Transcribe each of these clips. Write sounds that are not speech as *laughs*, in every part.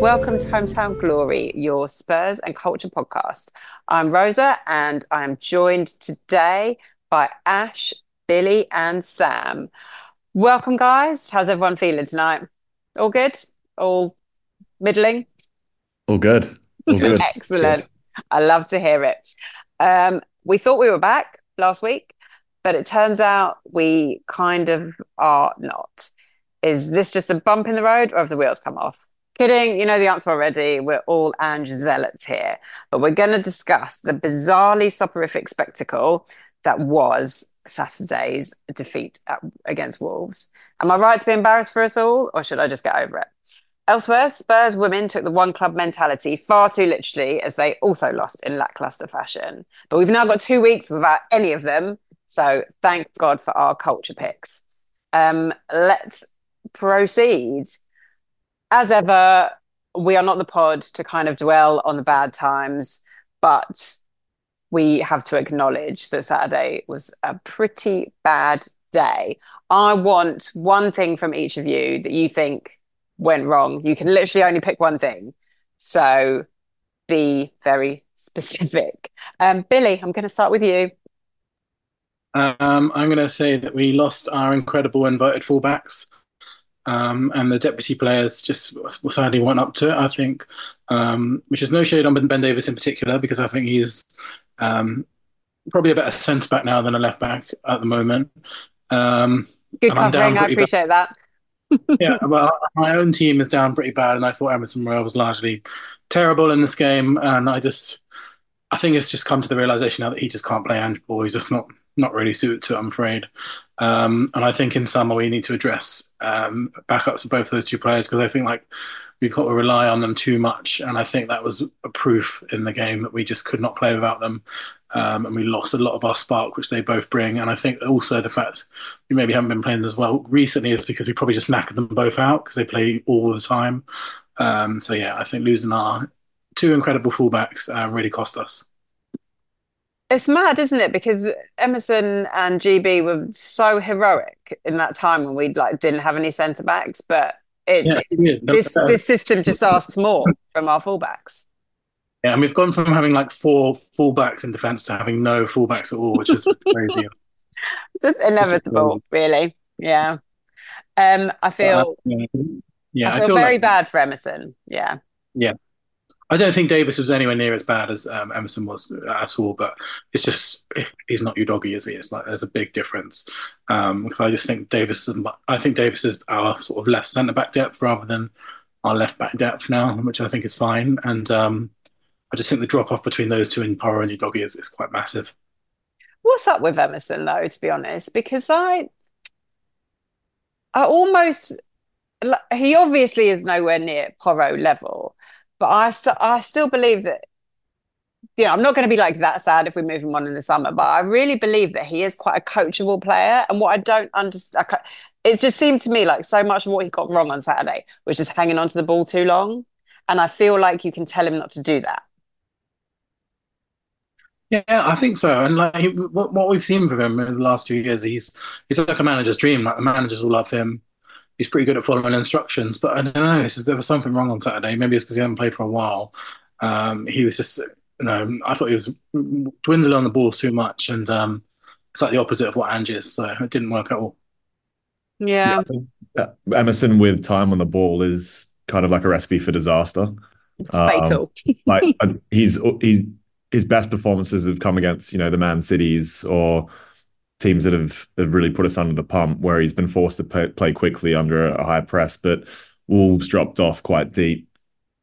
welcome to Hometown Glory, your Spurs and Culture podcast. I'm Rosa and I'm joined today by Ash, Billie, and Sam. Welcome, guys. How's everyone feeling tonight? All good? All middling? All good. All good. *laughs* Excellent. Good. I love to hear it. Um, we thought we were back last week, but it turns out we kind of are not. Is this just a bump in the road or have the wheels come off? Kidding, you know the answer already. We're all Ange zealots here, but we're going to discuss the bizarrely soporific spectacle that was Saturday's defeat at, against Wolves. Am I right to be embarrassed for us all, or should I just get over it? Elsewhere, Spurs women took the one club mentality far too literally as they also lost in lackluster fashion. But we've now got two weeks without any of them. So thank God for our culture picks. Um, let's proceed as ever, we are not the pod to kind of dwell on the bad times, but we have to acknowledge that Saturday was a pretty bad day. I want one thing from each of you that you think went wrong. You can literally only pick one thing. So be very specific. Um, Billie, I'm going to start with you. Um, I'm going to say that we lost our incredible inverted fullbacks um, and the deputy players just sadly went up to it. I think, um, which is no shade on Ben Davies in particular, because I think he's um, probably a better centre back now than a left back at the moment. Um, Good covering. I appreciate bad. that. *laughs* yeah, well, my own team is down pretty bad, and I thought Emerson Royal was largely terrible in this game, and I just, I think it's just come to the realization now that he just can't play Ange ball. He's just not not really suited to it, I'm afraid. Um, and I think in summer we need to address um, backups of both those two players because I think like we've got to rely on them too much. And I think that was a proof in the game that we just could not play without them. Um, and we lost a lot of our spark, which they both bring. And I think also the fact we maybe haven't been playing as well recently is because we probably just knackered them both out because they play all the time. Um, so yeah, I think losing our two incredible fullbacks uh, really cost us. It's mad, isn't it? Because Emerson and GB were so heroic in that time when we like didn't have any centre backs, but it yeah, this this system just asks more from our fullbacks. Yeah, and we've gone from having like four fullbacks in defence to having no fullbacks at all, which is *laughs* crazy. it's inevitable, really. Yeah. Um, I feel. Uh, yeah, yeah, I feel, I feel very like, bad for Emerson. Yeah. Yeah, I don't think Davies was anywhere near as bad as um, Emerson was at all, but it's just he's not Udogie, is he? It's like there's a big difference because um, I just think Davies. is I think Davies is our sort of left centre back depth rather than our left back depth now, which I think is fine. And um, I just think the drop off between those two in Porro and Udogie is, is quite massive. What's up with Emerson though? To be honest, because I I almost he obviously is nowhere near Porro level but I, st- I still believe that, know, I'm not going to be like that sad if we move him on in the summer, but I really believe that he is quite a coachable player. And what I don't understand, it just seemed to me like so much of what he got wrong on Saturday was just hanging onto the ball too long. And I feel like you can tell him not to do that. Yeah, I think so. And like what, what we've seen from him in the last two years, he's he's like a manager's dream. Like the managers will love him he's pretty good at following instructions. But I don't know. Is, there was something wrong on Saturday. Maybe it's because he hadn't played for a while. Um, he was just, you know, I thought he was dwindling on the ball too much, and um, it's like the opposite of what Ange is. So it didn't work at all. Yeah. yeah. Emerson with time on the ball is kind of like a recipe for disaster. Um, fatal. like *laughs* he's he's his best performances have come against you know the Man Cities or teams that have, have really put us under the pump where he's been forced to play, play quickly under a, high press. But Wolves dropped off quite deep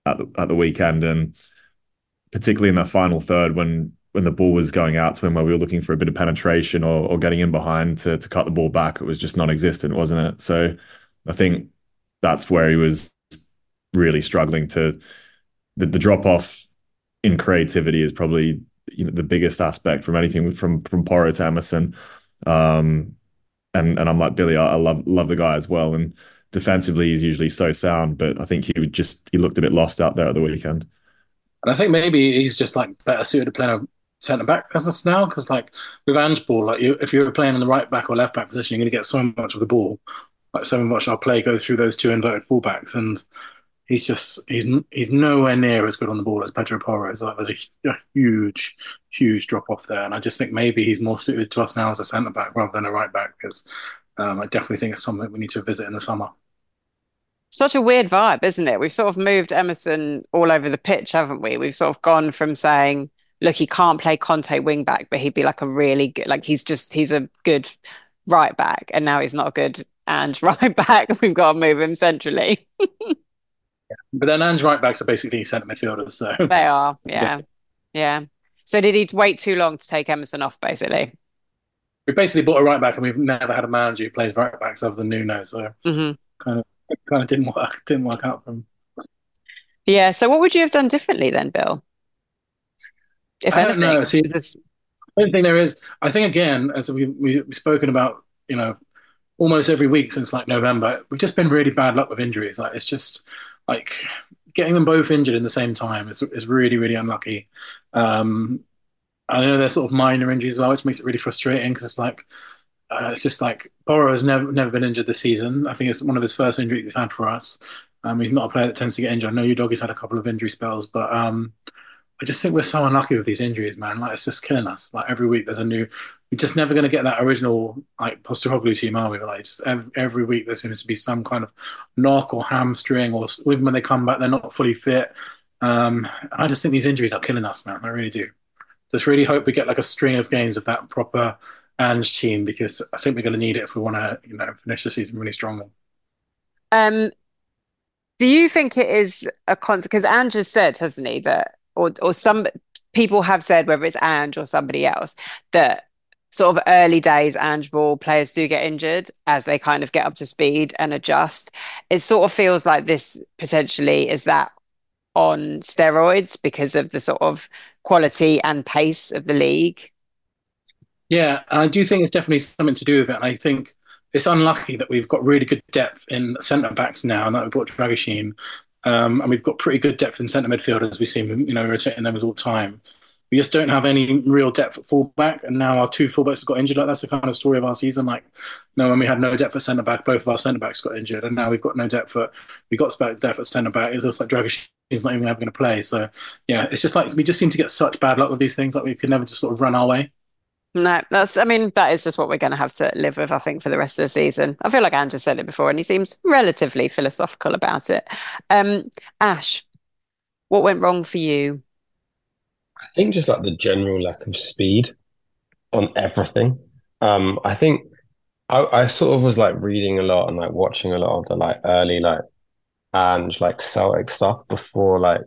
at the, at the weekend, and particularly in that final third when when the ball was going out to him, where we were looking for a bit of penetration or, or getting in behind to to cut the ball back, it was just non-existent, wasn't it? So I think that's where he was really struggling to the, the drop off in creativity is probably you know the biggest aspect from anything from from Porro to Emerson. Um, and and I'm like Billie, I, I, love love the guy as well. And defensively he's usually so sound, but I think he would just he looked a bit lost out there at the weekend. And I think maybe he's just like better suited to playing a centre back as us now because like with Ange ball, like you, if you're playing in the right back or left back position, you're going to get so much of the ball. Like so much our play goes through those two inverted fullbacks, and he's just he's he's nowhere near as good on the ball as Pedro Porro. Like there's a, a huge, huge drop off there, and I just think maybe he's more suited to us now as a centre back rather than a right back because um, I definitely think it's something we need to visit in the summer. Such a weird vibe, isn't it? We've sort of moved Emerson all over the pitch, haven't we? We've sort of gone from saying look, he can't play Conte wing back, but he'd be like a really good, like he's just, he's a good right back. And now he's not a good and *laughs* right back. We've got to move him centrally. *laughs* But then Ange right backs are basically centre midfielders. So they are. Yeah. *laughs* yeah. Yeah. So did he wait too long to take Emerson off, basically? We basically bought a right back and we've never had a manager who plays right backs other than Nuno. So mm-hmm. kind of kind of didn't work, didn't work out for him. Yeah. So what would you have done differently then, Bill? If I anything, don't know. See, this, I don't think there is. I think again, as we, we we've spoken about, you know, almost every week since like November, we've just been really bad luck with injuries. Like it's just like getting them both injured in the same time is is really really unlucky. Um, I know they're sort of minor injuries as well, which makes it really frustrating because it's like uh, it's just like Porro has never never been injured this season. I think it's one of his first injuries he's had for us. Um, he's not a player that tends to get injured. I know Udogie's had a couple of injury spells, but um, I just think we're so unlucky with these injuries, man. Like it's just killing us. Like every week there's a new. We're just never going to get that original like Postecoglou team, are we? Like just every, every, week there seems to be some kind of knock or hamstring, or even when they come back they're not fully fit. Um, I just think these injuries are killing us, man. I really do. Just really hope we get like a string of games of that proper Ange team because I think we're going to need it if we want to, you know, finish the season really strongly. Um, do you think it is a constant? Because Ange has said, hasn't he, that or or some people have said whether it's Ange or somebody else that sort of early days Ange ball players do get injured as they kind of get up to speed and adjust. It sort of feels like this potentially is that on steroids because of the sort of quality and pace of the league. Yeah, I do think it's definitely something to do with it. And I think it's unlucky that we've got really good depth in centre backs now, and that we brought Dragusin. Um, and we've got pretty good depth in centre midfield as we see, you know, rotating them all the time. We just don't have any real depth at fullback, and now our two fullbacks got injured. Like that's the kind of story of our season. Like, you know, when we had no depth at centre back, both of our centre backs got injured, and now we've got no depth at we got depth at centre back. It looks like is not even ever going to play. So, yeah, it's just like we just seem to get such bad luck with these things. Like we could never just sort of run our way. No, that's, I mean, that is just what we're going to have to live with, I think, for the rest of the season. I feel like Andrew said it before and he seems relatively philosophical about it. Um, Ash, what went wrong for you? I think just like the general lack of speed on everything. Um, I think I, I sort of was like reading a lot and like watching a lot of the like early like and like Celtic stuff before like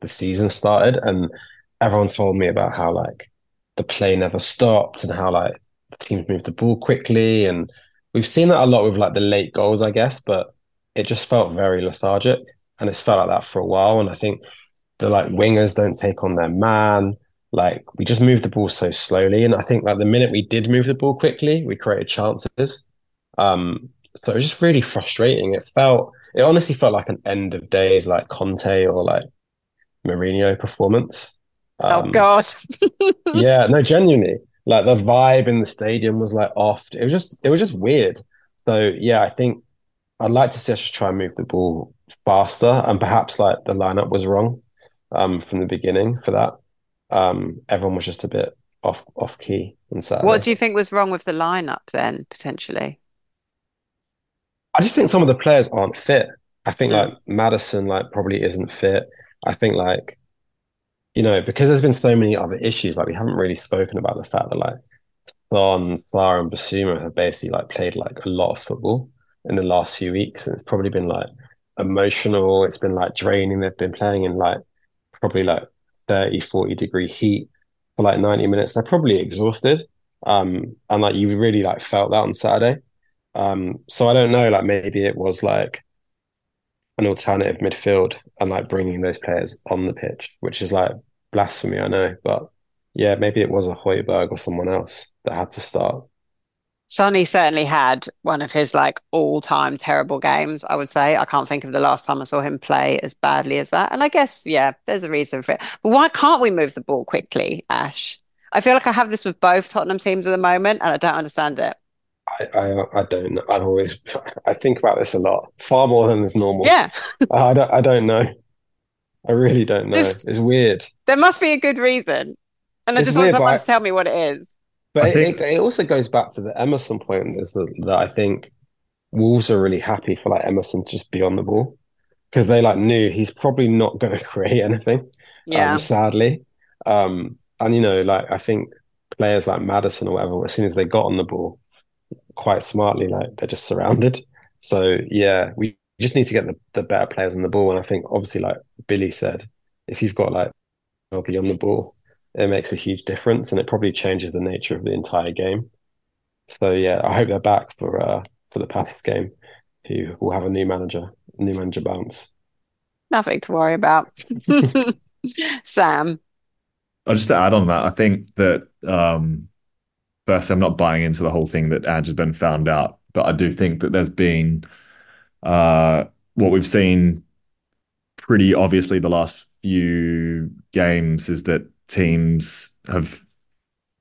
the season started, and everyone told me about how like the play never stopped and how like the teams moved the ball quickly. And we've seen that a lot with like the late goals, I guess, but it just felt very lethargic. And it's felt like that for a while. And I think the like wingers don't take on their man. Like we just moved the ball so slowly. And I think like the minute we did move the ball quickly, we created chances. Um, so it was just really frustrating. It felt it honestly felt like an end of days like Conte or like Mourinho performance. Oh, um, oh God. *laughs* yeah, no, genuinely. Like the vibe in the stadium was like off. It was just it was just weird. So yeah, I think I'd like to see us just try and move the ball faster and perhaps like the lineup was wrong um from the beginning for that. Um everyone was just a bit off off key and Saturday. What do you think was wrong with the lineup then, potentially? I just think some of the players aren't fit. I think like Maddison like probably isn't fit. I think like you know, because there's been so many other issues, like we haven't really spoken about the fact that like Son, Sarr, and Bissouma have basically like played like a lot of football in the last few weeks. And it's probably been like emotional, it's been like draining. They've been playing in like probably like 30, 40 degree heat for like 90 minutes. They're probably exhausted. Um, and like you really like felt that on Saturday. Um, so I don't know, like maybe it was like an alternative midfield and like bringing those players on the pitch, which is like blasphemy, I know, but yeah, maybe it was a Højbjerg or someone else that had to start. Sonny certainly had one of his like all-time terrible games, I would say. I can't think of the last time I saw him play as badly as that. And I guess, yeah, there's a reason for it. But why can't we move the ball quickly, Ash? I feel like I have this with both Tottenham teams at the moment, and I don't understand it. I, I, I don't. I've always I think about this a lot, far more than is normal. Yeah. *laughs* I don't I don't know. I really don't know. Just- it's weird. There must be a good reason. And I It's just want someone but to tell me what it is. But I it, think- it, it also goes back to the Emerson point is that, that I think Wolves are really happy for like Emerson to just be on the ball because they like knew he's probably not going *laughs* to create anything. Yeah. um, sadly. Um, and you know, like I think players like Maddison or whatever, as soon as they got on the ball, quite smartly, like they're just surrounded. So yeah, we just need to get the, the better players on the ball. And I think obviously, like Billie said, if you've got like Melby on the ball, it makes a huge difference, and it probably changes the nature of the entire game. So yeah, I hope they're back for uh for the Palace game, who will have a new manager, new manager bounce. Nothing to worry about. *laughs* Sam. I'll just to add on that, I think that um first I'm not buying into the whole thing that Ange has been found out, but I do think that there's been uh what we've seen pretty obviously the last few games is that teams have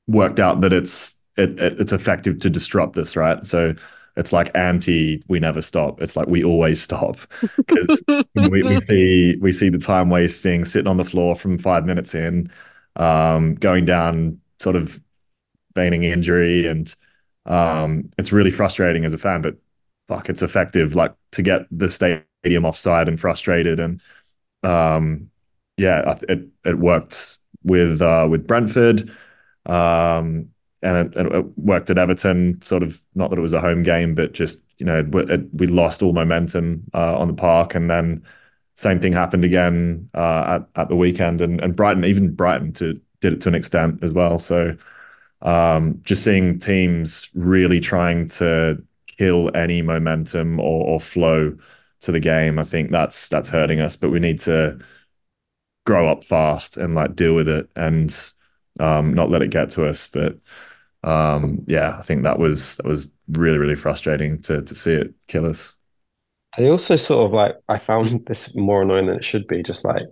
worked out that it's it, it it's effective to disrupt us, right? So it's like anti we never stop. It's like we always stop *laughs* because we, we see we see the time wasting, sitting on the floor from five minutes in, um, going down, sort of feigning injury, and um, it's really frustrating as a fan. But fuck, it's effective. Like to get the stadium offside and frustrated, and um, yeah, it it worked with uh, with Brentford. Um, and it, it, worked at Everton. Sort of not that it was a home game, but just you know it, we lost all momentum uh, on the park, and then same thing happened again uh, at at the weekend, and and Brighton even Brighton to did it to an extent as well. So um, just seeing teams really trying to kill any momentum or, or flow to the game, I think that's that's hurting us. But we need to grow up fast and like deal with it and um, not let it get to us. But um, yeah, I think that was that was really really frustrating to to see it kill us. I also sort of like I found *laughs* this more annoying than it should be, just like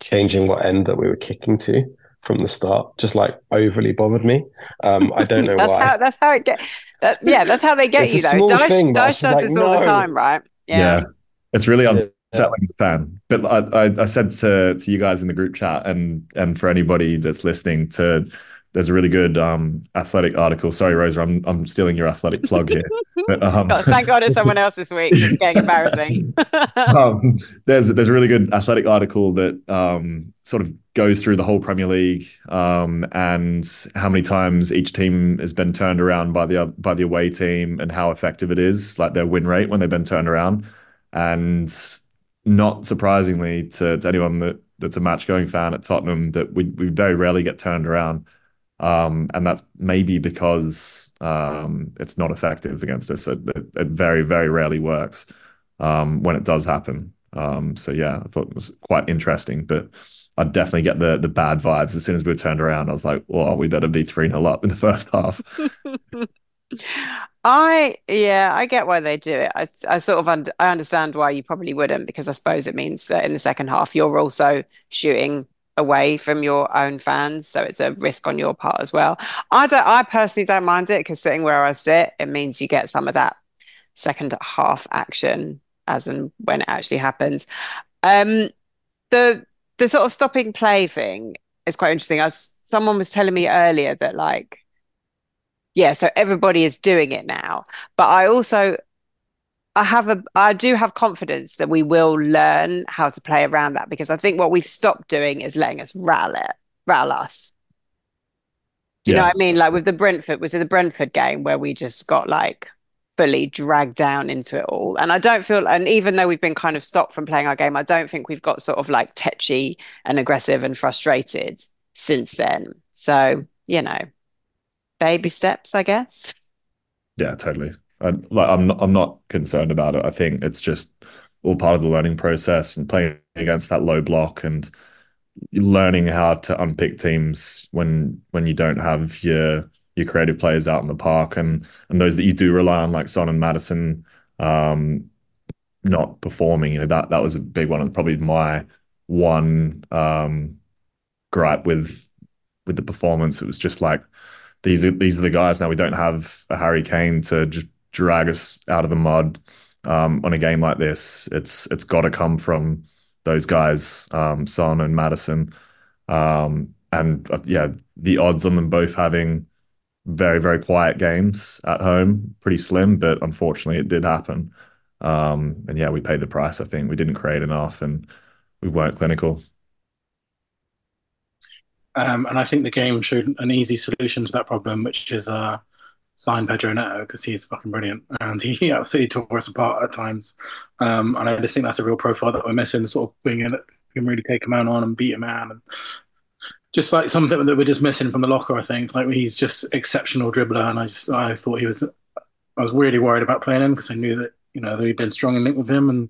changing what end that we were kicking to from the start, just like overly bothered me. Um, I don't know *laughs* that's why. How, that's how it get. That, yeah, that's how they get It's you a though. small Dyche, thing, but Dyche does like, this all the time, right? Yeah, it's really Yeah. As a fan. But I, I, I said to to you guys in the group chat and and for anybody that's listening to. There's a really good um, athletic article. Sorry, Rosa, I'm I'm stealing your athletic plug here. *laughs* But um, God, thank God it's someone else this week. It's getting embarrassing. *laughs* um, *laughs* there's there's a really good athletic article that um, sort of goes through the whole Premier League um, and how many times each team has been turned around by the by the away team and how effective it is, like their win rate when they've been turned around. And not surprisingly to, to anyone that that's a match going fan at Tottenham, that we we very rarely get turned around. Um, and that's maybe because um, it's not effective against us. It, it, it very, very rarely works um, when it does happen. Um, so yeah, I thought it was quite interesting, but I definitely get the the bad vibes as soon as we were turned around. I was like, well, we better be 3 0 up in the first half. *laughs* I yeah, I get why they do it. I I sort of I understand why you probably wouldn't because I suppose it means that in the second half you're also shooting away from your own fans, so it's a risk on your part as well. I don't I personally don't mind it because sitting where I sit, it means you get some of that second half action as and when it actually happens. Um the the sort of stopping play thing is quite interesting. I was, someone was telling me earlier that like yeah, so everybody is doing it now. But I also I have a I do have confidence that we will learn how to play around that because I think what we've stopped doing is letting us rattle it, rattle us. Do you know what I mean? Like with the Brentford, was it the Brentford game where we just got like fully dragged down into it all? And I don't feel, and even though we've been kind of stopped from playing our game, I don't think we've got sort of like tetchy and aggressive and frustrated since then. So, you know, baby steps, I guess. Yeah, totally. I, like I'm not, I'm not concerned about it. I think it's just all part of the learning process and playing against that low block and learning how to unpick teams when when you don't have your your creative players out in the park and and those that you do rely on, like Son and Maddison um, not performing. You know that that was a big one, and probably my one um, gripe with with the performance. It was just like these are these are the guys now. We don't have a Harry Kane to just drag us out of the mud um, on a game like this. It's it's got to come from those guys, um, Son and Maddison, um, and uh, yeah, the odds on them both having very very quiet games at home pretty slim. But unfortunately, it did happen. Um, and yeah, we paid the price. I think we didn't create enough, and we weren't clinical. Um, and I think the game showed an easy solution to that problem, which is uh, sign Pedro Neto because he's fucking brilliant and *laughs* he absolutely tore us apart at times. Um, and I just think that's a real profile that we're missing, sort of being able can really take a man on and beat a man. And just like something that we're just missing from the locker, I think. Like he's just exceptional dribbler, and I just I thought he was. I was really worried about playing him because I knew that you know we'd been strong in link with him, and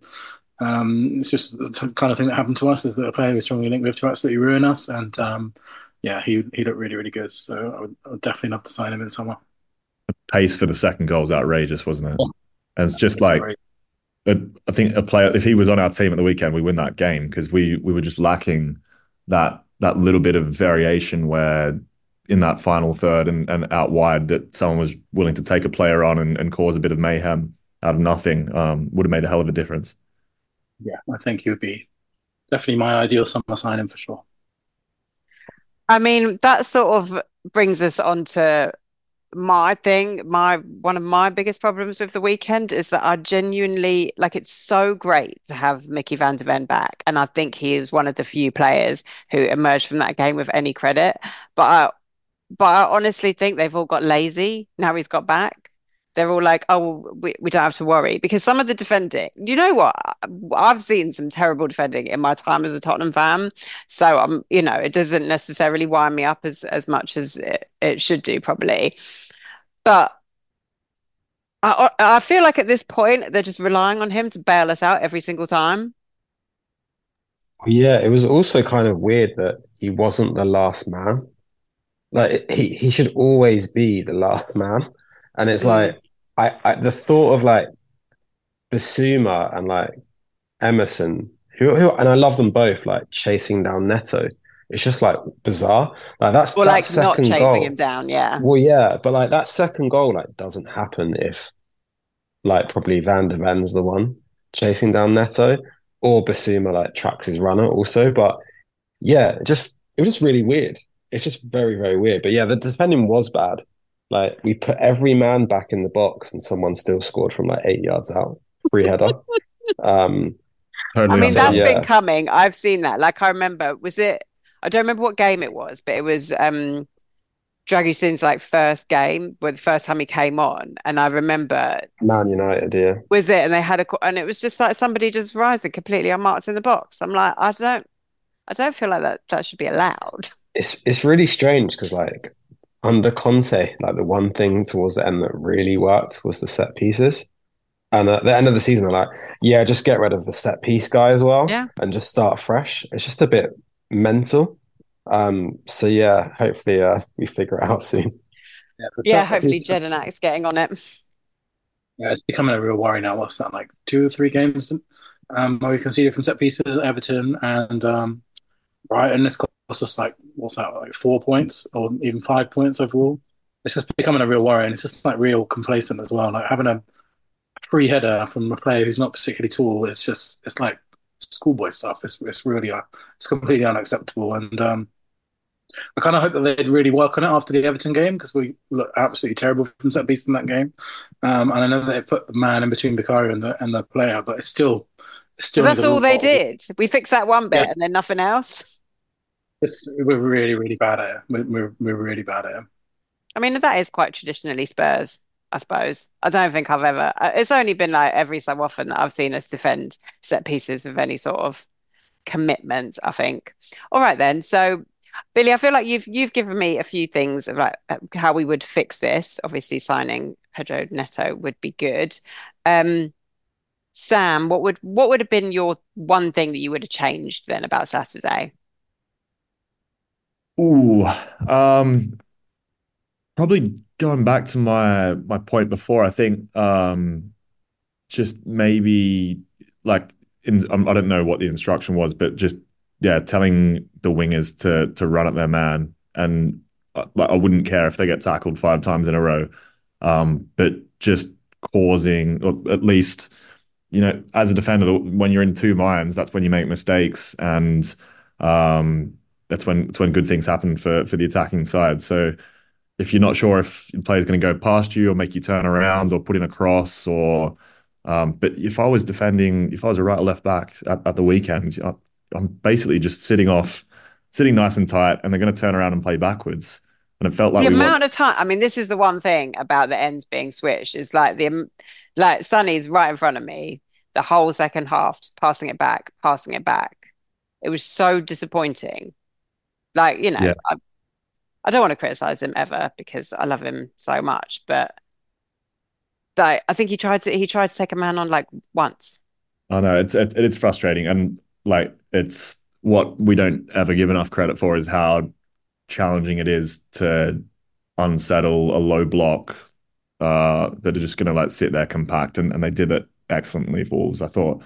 um, it's just the kind of thing that happened to us is that a player we strongly linked with to absolutely ruin us. And um, yeah, he he looked really really good. So I would, I would, definitely love to sign him in summer. The pace for the second goal was outrageous, wasn't it? Yeah. And it's just like. I think a player, if he was on our team at the weekend, we win that game because we we were just lacking that that little bit of variation where in that final third and, and out wide that someone was willing to take a player on and, and cause a bit of mayhem out of nothing um, would have made a hell of a difference yeah, I think he would be definitely my ideal summer signing for sure. I mean, that sort of brings us on to my thing. My one of my biggest problems with the weekend is that I genuinely like it's so great to have Mickey van de Ven back and I think he is one of the few players who emerged from that game with any credit. But I but I honestly think they've all got lazy now he's got back they're all like, oh, we, we don't have to worry because some of the defending, you know what? I've seen some terrible defending in my time as a Tottenham fan. So, um, you know, it doesn't necessarily wind me up as, as much as it, it should do, probably. But I, I feel like at this point, they're just relying on him to bail us out every single time. Yeah, it was also kind of weird that he wasn't the last man. Like he, he should always be the last man. And it's mm. like I, I the thought of like Bissouma and like Emerson, who, who and I love them both, like chasing down Neto. It's just like bizarre. Like that's well, that like not chasing goal, him down, yeah. Well, yeah, but like that second goal like doesn't happen if like probably Van de Ven's the one chasing down Neto, or Bissouma like tracks his runner also. But yeah, just it was just really weird. It's just very very weird. But yeah, the defending was bad. Like we put every man back in the box, and someone still scored from like eight yards out, free header. *laughs* um, I mean, that's yeah. been coming. I've seen that. Like I remember, was it? I don't remember what game it was, but it was um Dragusin's like first game, where the first time he came on, and I remember Man United, yeah, was it? And they had a and it was just like somebody just rising completely unmarked in the box. I'm like, I don't, I don't feel like that that should be allowed. It's it's really strange because like under Conte, like the one thing towards the end that really worked was the set pieces. And at the end of the season, they're like, yeah, just get rid of the set piece guy as well, yeah. and just start fresh. It's just a bit mental. Um, so yeah, hopefully uh, we figure it out soon. Yeah, yeah hopefully Jedinak's getting on it. Yeah, it's becoming a real worry now. What's that like? Two or three games um, where we conceded from set pieces, Everton and um, Brighton. It's us like what's that like four points or even five points overall. It's just becoming a real worry, and it's just like real complacent as well. Like having a free header from a player who's not particularly tall. It's just it's like schoolboy stuff. It's it's really uh, it's completely unacceptable, and um, I kind of hope that they'd really work on it after the Everton game because we look absolutely terrible from set piece in that game. Um, and I know that they put the man in between Vicario and the and the player, but it's still it's still. that's all they did. We fixed that one bit, yeah. and then nothing else. It's, we're really, really bad at it. We're, we're really bad at it. I mean, that is quite traditionally Spurs, I suppose. I don't think I've ever. Uh, it's only been like every so often that I've seen us defend set pieces with any sort of commitment. I think. All right then. So, Billie, I feel like you've you've given me a few things of like uh, how we would fix this. Obviously, signing Pedro Neto would be good. Um, Sam, what would what would have been your one thing that you would have changed then about Saturday? Ooh, um, probably going back to my my point before, I think um, just maybe like in, um, I don't know what the instruction was, but just yeah, telling the wingers to to run at their man, and uh, like I wouldn't care if they get tackled five times in a row, um, but just causing or at least you know as a defender when you're in two minds, that's when you make mistakes, and um, that's when that's when good things happen for for the attacking side. So if you're not sure if the player's going to go past you or make you turn around or put in a cross or um, but if I was defending, if I was a right or left back at, at the weekend, I, I'm basically just sitting off, sitting nice and tight, and they're going to turn around and play backwards. And it felt like the amount of time. I mean, this is the one thing about the ends being switched is like the like Sonny's right in front of me the whole second half, passing it back, passing it back. It was so disappointing. Like you know, yeah. I, I don't want to criticize him ever because I love him so much, but like I think he tried to he tried to take a man on like once. I know it's it, it's frustrating, and like it's what we don't ever give enough credit for is how challenging it is to unsettle a low block uh, that are just going to like sit there compact, and, and they did it excellently for Wolves, I thought.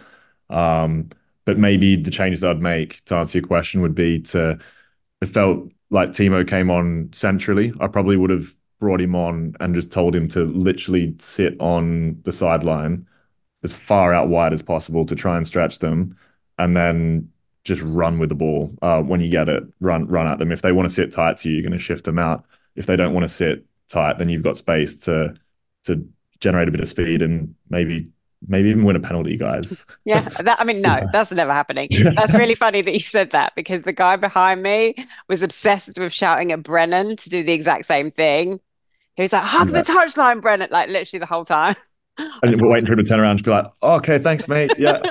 Um, but maybe the changes I'd make to answer your question would be to it felt like Timo came on centrally. I probably would have brought him on and just told him to literally sit on the sideline as far out wide as possible to try and stretch them, and then just run with the ball uh, when you get it. Run run at them. If they want to sit tight to you, you're going to shift them out. If they don't want to sit tight, then you've got space to to generate a bit of speed and maybe maybe even win a penalty, guys. *laughs* yeah, that, I mean, no, that's never happening. That's really *laughs* funny that you said that because the guy behind me was obsessed with shouting at Brennan to do the exact same thing. He was like, "Hug yeah. the touchline, Brennan!" Like literally the whole time. *laughs* And we're waiting for him to turn around and be like, oh, "Okay, thanks, mate." Yeah.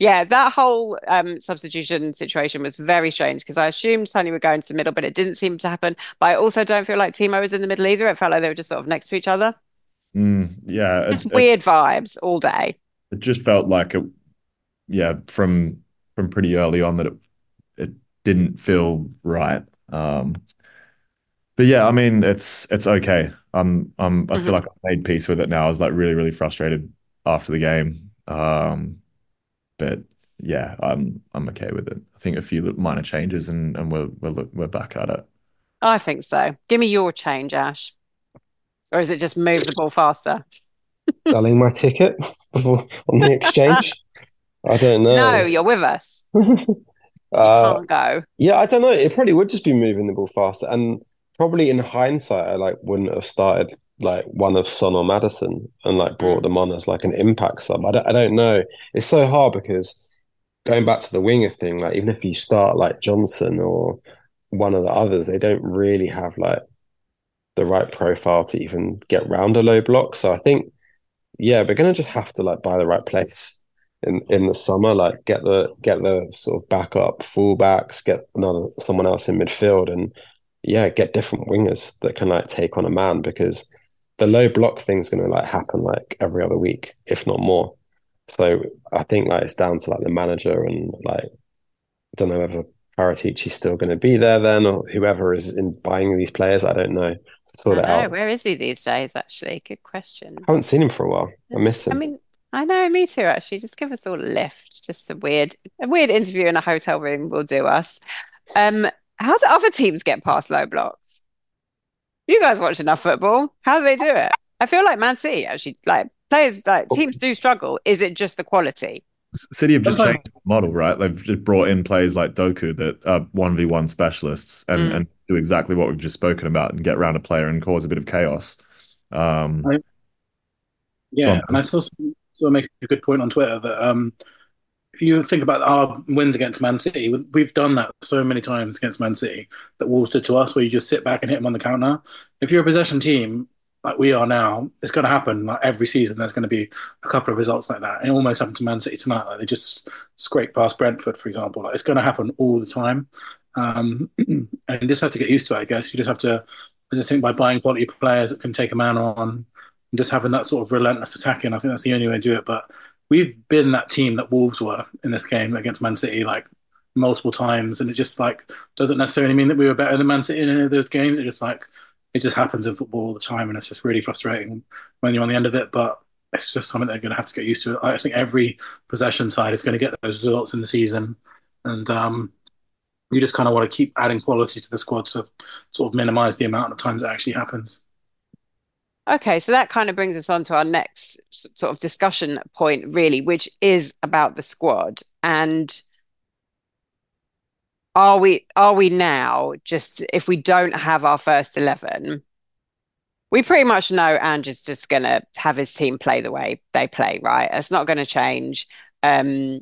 yeah, that whole um, substitution situation was very strange because I assumed Tony would go into the middle, but it didn't seem to happen. But I also don't feel like Timo was in the middle either. It felt like they were just sort of next to each other. Mm, yeah, just it, weird it, vibes all day. It just felt like it, yeah, from from pretty early on that it it didn't feel right. Um, but yeah, I mean, it's it's okay. I'm I'm I mm-hmm. feel like I've made peace with it now. I was like really really frustrated after the game, um, but yeah, I'm I'm okay with it. I think a few minor changes and and we're we're we're back at it. I think so. Give me your change, Ash. Or is it just move the ball faster? Selling my ticket on the exchange? *laughs* I don't know. No, you're with us. *laughs* uh, can't go. Yeah, I don't know. It probably would just be moving the ball faster. And probably in hindsight, I like wouldn't have started like one of Son or Maddison and like brought mm. them on as like an impact sub. I don't, I don't know. It's so hard because going back to the winger thing, like even if you start like Johnson or one of the others, they don't really have like the right profile to even get round a low block. So I think, yeah, we're gonna just have to like buy the right place in in the summer. Like get the get the sort of backup fullbacks, get another someone else in midfield, and yeah, get different wingers that can like take on a man because the low block thing's gonna like happen like every other week, if not more. So I think like it's down to like the manager and like I don't know whether Paratici's still going to be there then, or whoever is in buying these players. I don't know sort it out. Where is he these days? Actually, good question. I haven't seen him for a while. I miss him. I mean, I know, me too. Actually, just give us all a lift. Just a weird, a weird interview in a hotel room will do us. Um, how do other teams get past low blocks? You guys watch enough football. How do they do it? I feel like Man City actually, like players, like teams do struggle. Is it just the quality? City have just changed the model, right? They've just brought in players like Doku that are one v one specialists and, mm. and do exactly what we've just spoken about and get around a player and cause a bit of chaos. Um, I, yeah, and I saw someone make a good point on Twitter that um, if you think about our wins against Man City, we've done that so many times against Man City that Wolves did to us, where you just sit back and hit them on the counter. If you're a possession team, like we are now, it's going to happen. Like every season, there's going to be a couple of results like that. And it almost happened to Man City tonight. Like they just scraped past Brentford, for example. Like it's going to happen all the time. Um, *clears throat* and you just have to get used to it, I guess. You just have to, I just think by buying quality players that can take a man on and just having that sort of relentless attacking, I think that's the only way to do it. But we've been that team that Wolves were in this game against Man City, like multiple times, and it just like doesn't necessarily mean that we were better than Man City in any of those games. It just like it just happens in football all the time, and it's just really frustrating when you're on the end of it. But it's just something they're going to have to get used to. I think every possession side is going to get those results in the season, and um, you just kind of want to keep adding quality to the squad to sort of minimize the amount of times it actually happens. Okay, so that kind of brings us on to our next sort of discussion point, really, which is about the squad. And are we are we now just if we don't have our first eleven, we pretty much know Ange is just gonna have his team play the way they play, right? It's not gonna change. Um,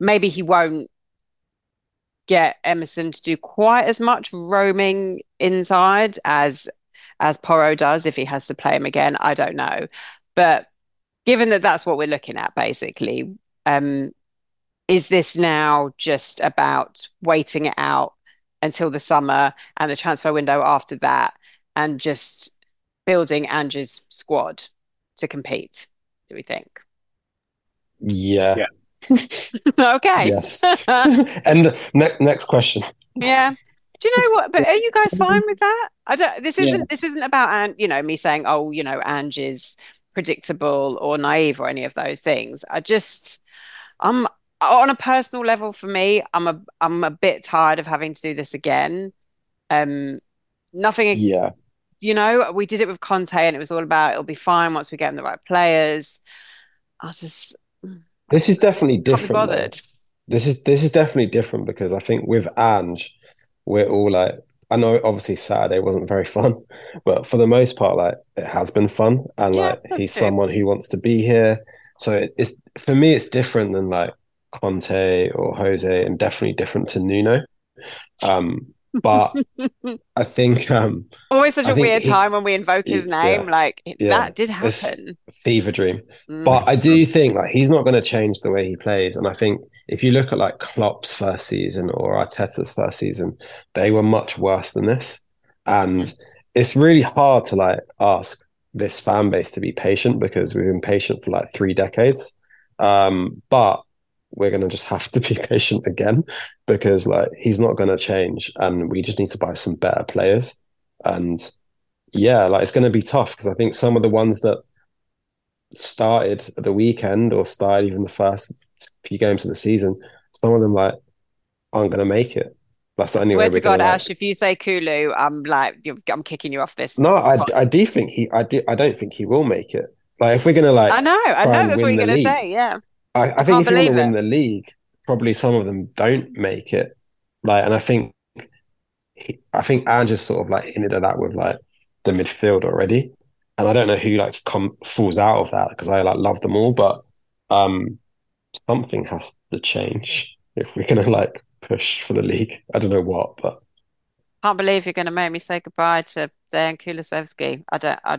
maybe he won't get Emerson to do quite as much roaming inside as as Porro does if he has to play him again. I don't know, but given that that's what we're looking at, basically, um, is this now just about waiting it out until the summer and the transfer window after that, and just building Ange's squad to compete? Do we think? Yeah. Yeah. *laughs* okay. Yes. *laughs* and ne- next question. Yeah. Do you know what? But are you guys fine with that? I don't. This isn't. Yeah. This isn't about and you know me saying, oh, you know, Ange is predictable or naive or any of those things. I just, I'm on a personal level for me. I'm a. I'm a bit tired of having to do this again. Um, nothing. Yeah. You know, we did it with Conte, and it was all about it'll be fine once we get him the right players. I'll just. This is definitely different. This is this is definitely different because I think with Ange, we're all like, I know obviously Saturday wasn't very *laughs* fun, but for the most part, like it has been fun, and yeah, like he's true. someone who wants to be here. So it's for me, it's different than like Conte or Jose, and definitely different to Nuno. Um, but I think um always such I a weird he, time when we invoke his name. Yeah, like yeah, that did happen. fever dream. Mm. But I do think like he's not going to change the way he plays, and I think if you look at like Klopp's first season or Arteta's first season, they were much worse than this, and it's really hard to like ask this fan base to be patient because we've been patient for like three decades. Um, but we're going to just have to be *laughs* patient again because like he's not going to change and we just need to buy some better players and yeah like it's going to be tough because i think some of the ones that started at the weekend or started even the first few games of the season some of them like aren't going to make it that's the only Swear way to God, Ash, like... if you say Kulu, I'm like, I'm kicking you off this. No, I, I do think he, I do, I don't think he will make it. Like, if we're gonna like, I know, I know that's what you're gonna league, say. Yeah, I, I think if you want to win the league, probably some of them don't make it. Like, and I think, I think Ange's sort of like hinted at that with like the midfield already, and I don't know who like come falls out of that because I like love them all, but um, something has to change *laughs* if we're gonna like push for the league. I don't know what, but can't believe you're going to make me say goodbye to Dejan Kulusevski. I don't. I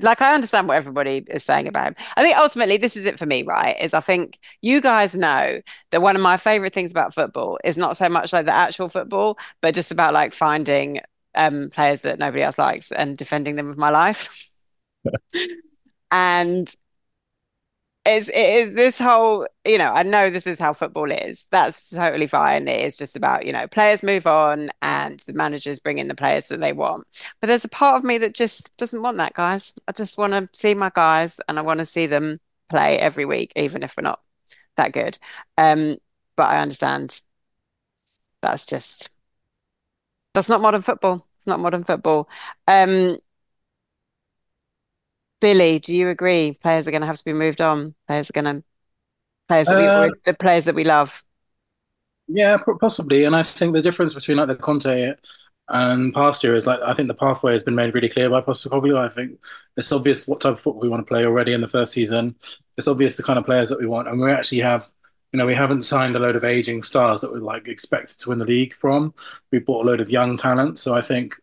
like I understand what everybody is saying about him. I think ultimately this is it for me, right? Is I think you guys know that one of my favorite things about football is not so much like the actual football, but just about like finding um, players that nobody else likes and defending them with my life. *laughs* and it is this whole you know i know this is how football is. That's totally fine. It is just about you know players move on and the managers bring in the players that they want. But there's a part of me that just doesn't want that guys. I just want to see my guys and i want to see them play every week even if we're not that good. Um but i understand. That's just that's not modern football. It's not modern football. Um Billie, do you agree? Players are going to have to be moved on. Players are going to players that uh, we the players that we love. Yeah, possibly. And I think the difference between like the Conte and past year is like I think the pathway has been made really clear by Postecoglou. I think it's obvious what type of football we want to play already in the first season. It's obvious the kind of players that we want, and we actually have. You know, we haven't signed a load of aging stars that we like expected to win the league from. We bought a load of young talent, so I think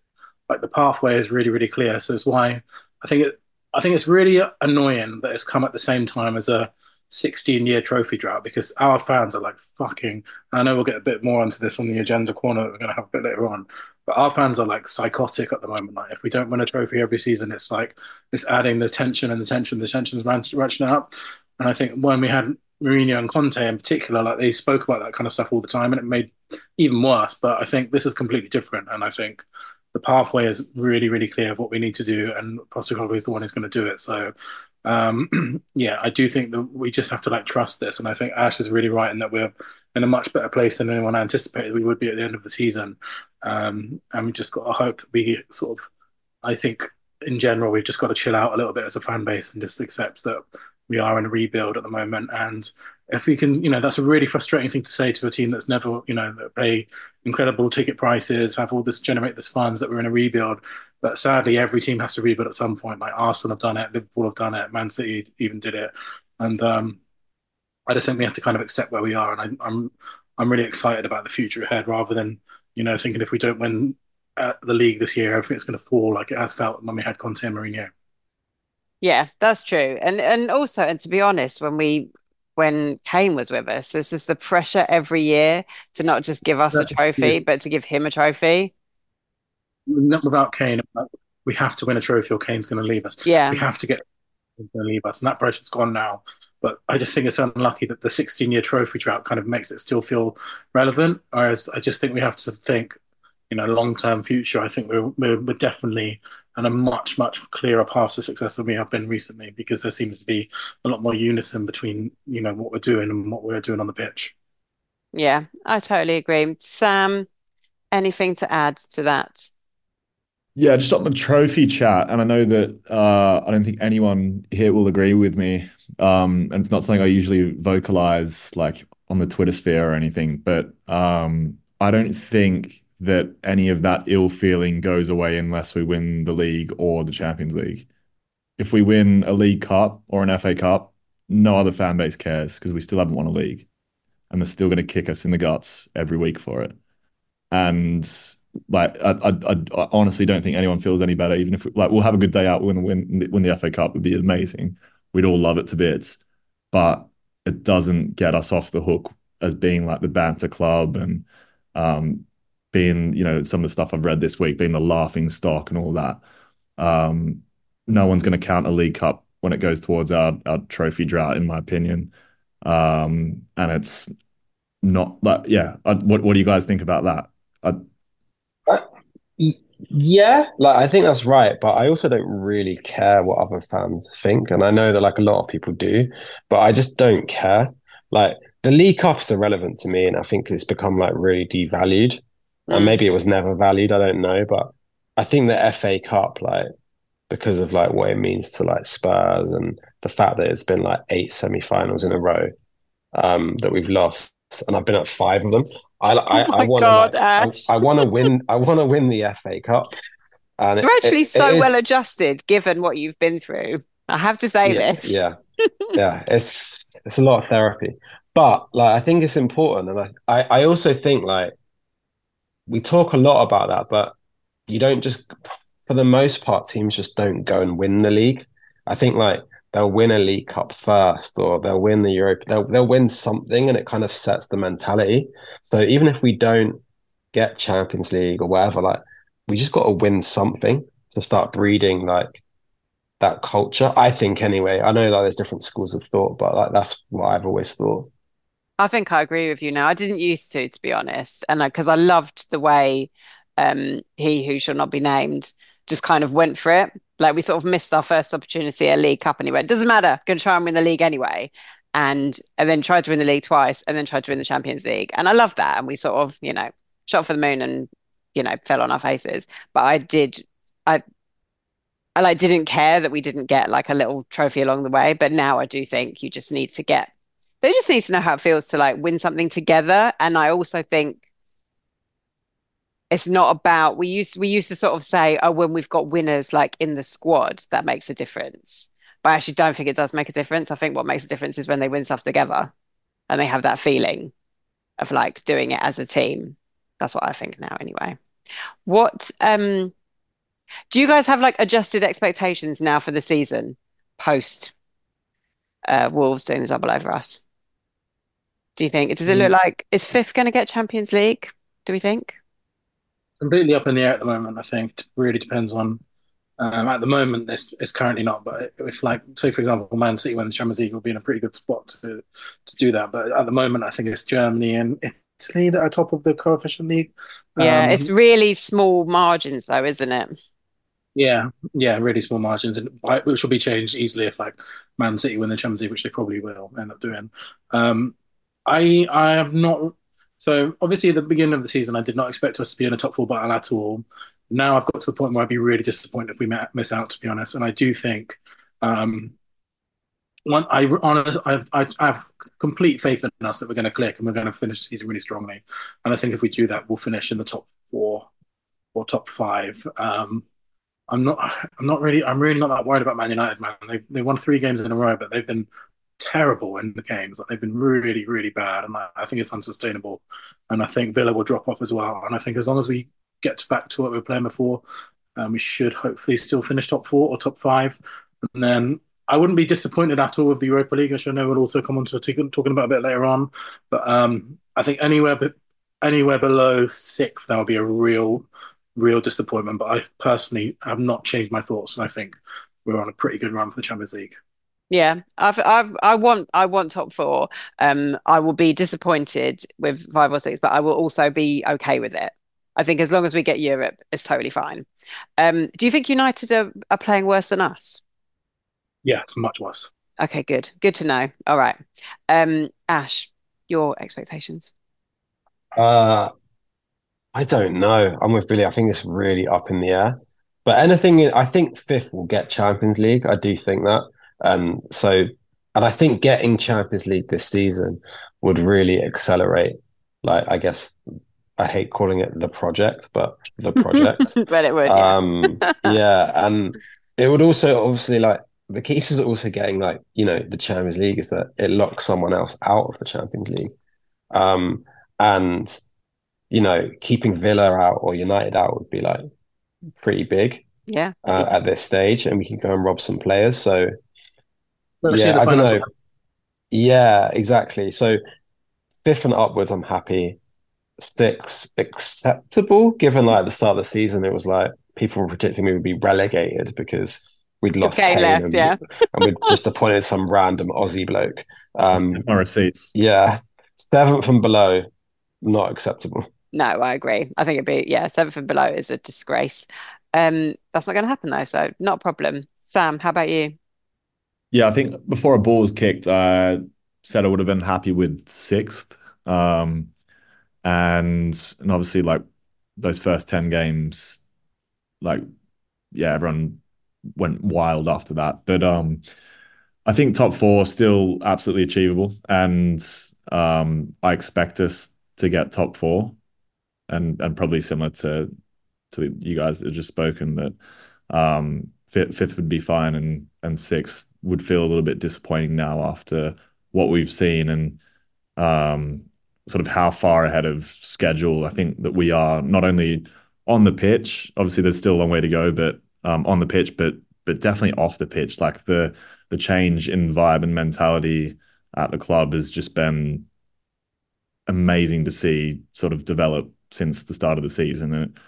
like the pathway is really, really clear. So it's why I think it, I think it's really annoying that it's come at the same time as a 16 year trophy drought because our fans are like fucking. I know we'll get a bit more onto this on the agenda corner that we're going to have a bit later on, but our fans are like psychotic at the moment. Like if we don't win a trophy every season, it's like it's adding the tension and the tension, the tension's ratcheting up. And I think when we had Mourinho and Conte in particular, like they spoke about that kind of stuff all the time, and it made even worse. But I think this is completely different, and I think the pathway is really, really clear of what we need to do, and Postecoglou is the one who's going to do it. So, um, *clears throat* yeah, I do think that we just have to like trust this, and I think Ash is really right in that we're in a much better place than anyone anticipated we would be at the end of the season, um, and we just got to hope that we sort of, I think in general, we've just got to chill out a little bit as a fan base and just accept that we are in a rebuild at the moment. And if we can, you know, that's a really frustrating thing to say to a team that's never, you know, that pay incredible ticket prices, have all this generate this funds that we're in a rebuild. But sadly, every team has to rebuild at some point. Like Arsenal have done it, Liverpool have done it, Man City even did it, and um, I just think we have to kind of accept where we are. And I, I'm I'm really excited about the future ahead, rather than you know thinking if we don't win at the league this year, everything's going to fall like it has felt when we had Conte and Mourinho. Yeah, that's true. And and also, and to be honest, when we when Kane was with us, there's just the pressure every year to not just give us a trophy, yeah. but to give him a trophy. Not without Kane, we have to win a trophy or Kane's going to leave us. Yeah, we have to get going to leave us, and that pressure's gone now. But I just think it's unlucky that the 16 year trophy drought kind of makes it still feel relevant. Whereas I just think we have to think, you know, long term future. I think we're, we're, we're definitely and a much much clearer path to success than we have been recently because there seems to be a lot more unison between you know what we're doing and what we're doing on the pitch. Yeah, I totally agree. Sam, anything to add to that? Yeah, just on the trophy chat, and I know that uh, I don't think anyone here will agree with me. Um, and it's not something I usually vocalize like on the Twitter sphere or anything, but um, I don't think that any of that ill feeling goes away unless we win the league or the Champions League. If we win a League Cup or an FA Cup, no other fan base cares because we still haven't won a league, and they're still going to kick us in the guts every week for it. And like, I, I, I honestly don't think anyone feels any better. Even if we, like we'll have a good day out, win win, win the FA Cup would be amazing. We'd all love it to bits, but it doesn't get us off the hook as being like the banter club and um, being, you know, some of the stuff I've read this week, being the laughing stock and all that. Um, no one's going to count a League Cup when it goes towards our, our trophy drought, in my opinion. Um, and it's not like, yeah. I, what what do you guys think about that? I, uh, yeah, like I think that's right, but I also don't really care what other fans think, and I know that like a lot of people do, but I just don't care. Like the League Cup is irrelevant to me, and I think it's become like really devalued and mm. maybe it was never valued. I don't know, but I think the FA Cup, like because of like what it means to like Spurs and the fact that it's been like eight semi-finals in a row um, that we've lost, and I've been at five of them. I *laughs* I, oh I want to like, I, I want to win. *laughs* I want to win the FA Cup. And You're it, actually it, so it is, well adjusted, given what you've been through. I have to say yeah, this. Yeah, *laughs* yeah, it's it's a lot of therapy, but like I think it's important, and I I, I also think like we talk a lot about that, but you don't just, for the most part, teams just don't go and win the league. I think like they'll win a League Cup first, or they'll win the Europe. They'll they'll win something, and it kind of sets the mentality. So even if we don't get Champions League or whatever, like we just got to win something to start breeding like that culture. I think anyway. I know like there's different schools of thought, but like that's what I've always thought. I think I agree with you now. I didn't used to, to be honest, and because I, I, loved the way um, he who shall not be named just kind of went for it. Like we sort of missed our first opportunity at League Cup anyway. It doesn't matter. Going to try and win the league anyway, and and then tried to win the league twice, and then tried to win the Champions League. And I love that. And we sort of, you know, shot for the moon and you know fell on our faces. But I did, I I like didn't care that we didn't get like a little trophy along the way. But now I do think you just need to get they just need to know how it feels to like win something together. And I also think it's not about we used we used to sort of say, oh, when we've got winners like in the squad, that makes a difference. But I actually don't think it does make a difference. I think what makes a difference is when they win stuff together and they have that feeling of like doing it as a team. That's what I think now anyway. What um do you guys have like adjusted expectations now for the season post uh Wolves doing the double over us? Do you think? Does it look mm. like is fifth going to get Champions League? Do we think? Completely up in the air at the moment. I think it really depends on Um, at the moment, this is currently not. But if, like, say for example, Man City win the Champions League, will be in a pretty good spot to to do that. But at the moment, I think it's Germany and Italy that are top of the coefficient league. Yeah, Um, it's really small margins though, isn't it? Yeah, yeah, really small margins, and which will be changed easily if like Man City win the Champions League, which they probably will end up doing. Um, I I have not. So obviously, at the beginning of the season, I did not expect us to be in a top four battle at all. Now I've got to the point where I'd be really disappointed if we miss out, to be honest. And I do think, um, one, I honest, I've, I have complete faith in us that we're going to click and we're going to finish the season really strongly. And I think if we do that, we'll finish in the top four or top five. Um, I'm not. I'm not really. I'm really not that worried about Man United, man. They they won three games in a row, but they've been terrible in the games. Like, they've been really, really bad, and I, I think it's unsustainable. And I think Villa will drop off as well. And I think as long as we get back to what we were playing before, um, we should hopefully still finish top four or top five. And then I wouldn't be disappointed at all with the Europa League, which I know we'll also come on to talking about a bit later on. But um, I think anywhere but anywhere below sixth, that would be a real real disappointment. But I personally have not changed my thoughts, and I think we're on a pretty good run for the Champions League. Yeah, I've, I've, I want, I want top four. Um, I will be disappointed with five or six, but I will also be okay with it. I think as long as we get Europe, it's totally fine. Um, do you think United are, are playing worse than us? Yeah, it's much worse. Okay, good, good to know. All right, um, Ash, your expectations? Uh, I don't know. I'm with Billie. I think it's really up in the air. But anything, I think fifth will get Champions League. I do think that. Um, so, and I think getting Champions League this season would really accelerate. Like, I guess I hate calling it the project, but the project. *laughs* but it would. Yeah. um, *laughs* yeah, and it would also obviously like the key is also getting like you know the Champions League is that it locks someone else out of the Champions League, um, and you know keeping Villa out or United out would be like pretty big yeah. uh, at this stage, and we can go and rob some players. So yeah, I don't know. financial- Yeah, exactly. So fifth and upwards, I'm happy. Six, acceptable, given like the start of the season, it was like people were predicting we would be relegated because we'd lost Okay, Kane left, and, yeah. and we'd just appointed some random Aussie bloke. Um, *laughs* My receipts. yeah, seventh and below, not acceptable. No, I agree. I think it'd be yeah, seventh and below is a disgrace. Um, that's not going to happen though, so not a problem. Sam, how about you? Yeah, I think before a ball was kicked, I said I would have been happy with sixth. Um, and and obviously like those first 10 games, like yeah, everyone went wild after that. But um I think top four still absolutely achievable. And um I expect us to get top four and and probably similar to to you guys that have just spoken that um fifth, would be fine and and sixth would feel a little bit disappointing now after what we've seen and um sort of how far ahead of schedule I think that we are not only on the pitch obviously there's still a long way to go but um on the pitch but but definitely off the pitch. Like the the change in vibe and mentality at the club has just been amazing to see sort of develop since the start of the season. And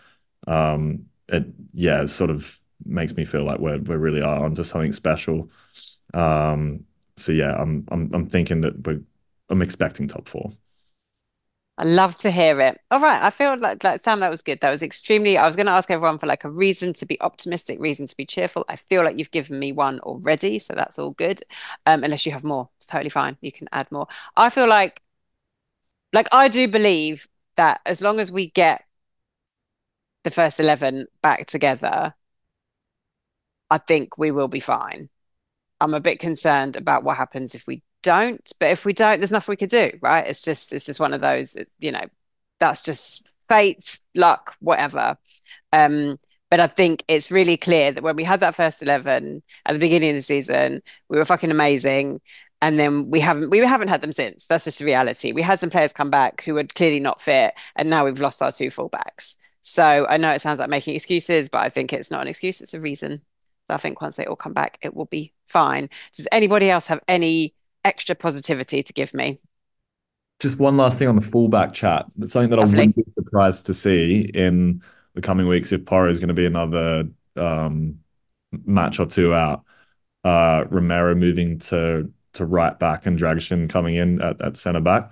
um it yeah sort of makes me feel like we're we really are onto something special um so yeah I'm I'm I'm thinking that we're I'm expecting top four I love to hear it. All right, I feel like, like Sam, that was good. That was extremely. I was going to ask everyone for like a reason to be optimistic, reason to be cheerful. I feel like you've given me one already, so that's all good. Um, unless you have more, it's totally fine. You can add more. I feel like, like I do believe that as long as we get the first eleven back together, I think we will be fine. I'm a bit concerned about what happens if we don't, but if we don't, there's nothing we could do, right? It's just it's just one of those, you know, that's just fate, luck, whatever. Um, but I think it's really clear that when we had that first eleven at the beginning of the season, we were fucking amazing. And then we haven't we haven't had them since. That's just the reality. We had some players come back who were clearly not fit, and now we've lost our two fullbacks. So I know it sounds like making excuses, but I think it's not an excuse, it's a reason. So I think once they all come back, it will be fine. Does anybody else have any extra positivity to give me? just one last thing on the fullback chat that's something that I Lovely. wouldn't be surprised to see in the coming weeks if Porro is going to be another um match or two out, uh, Romero moving to to right back and Dragusin coming in at, at centre back,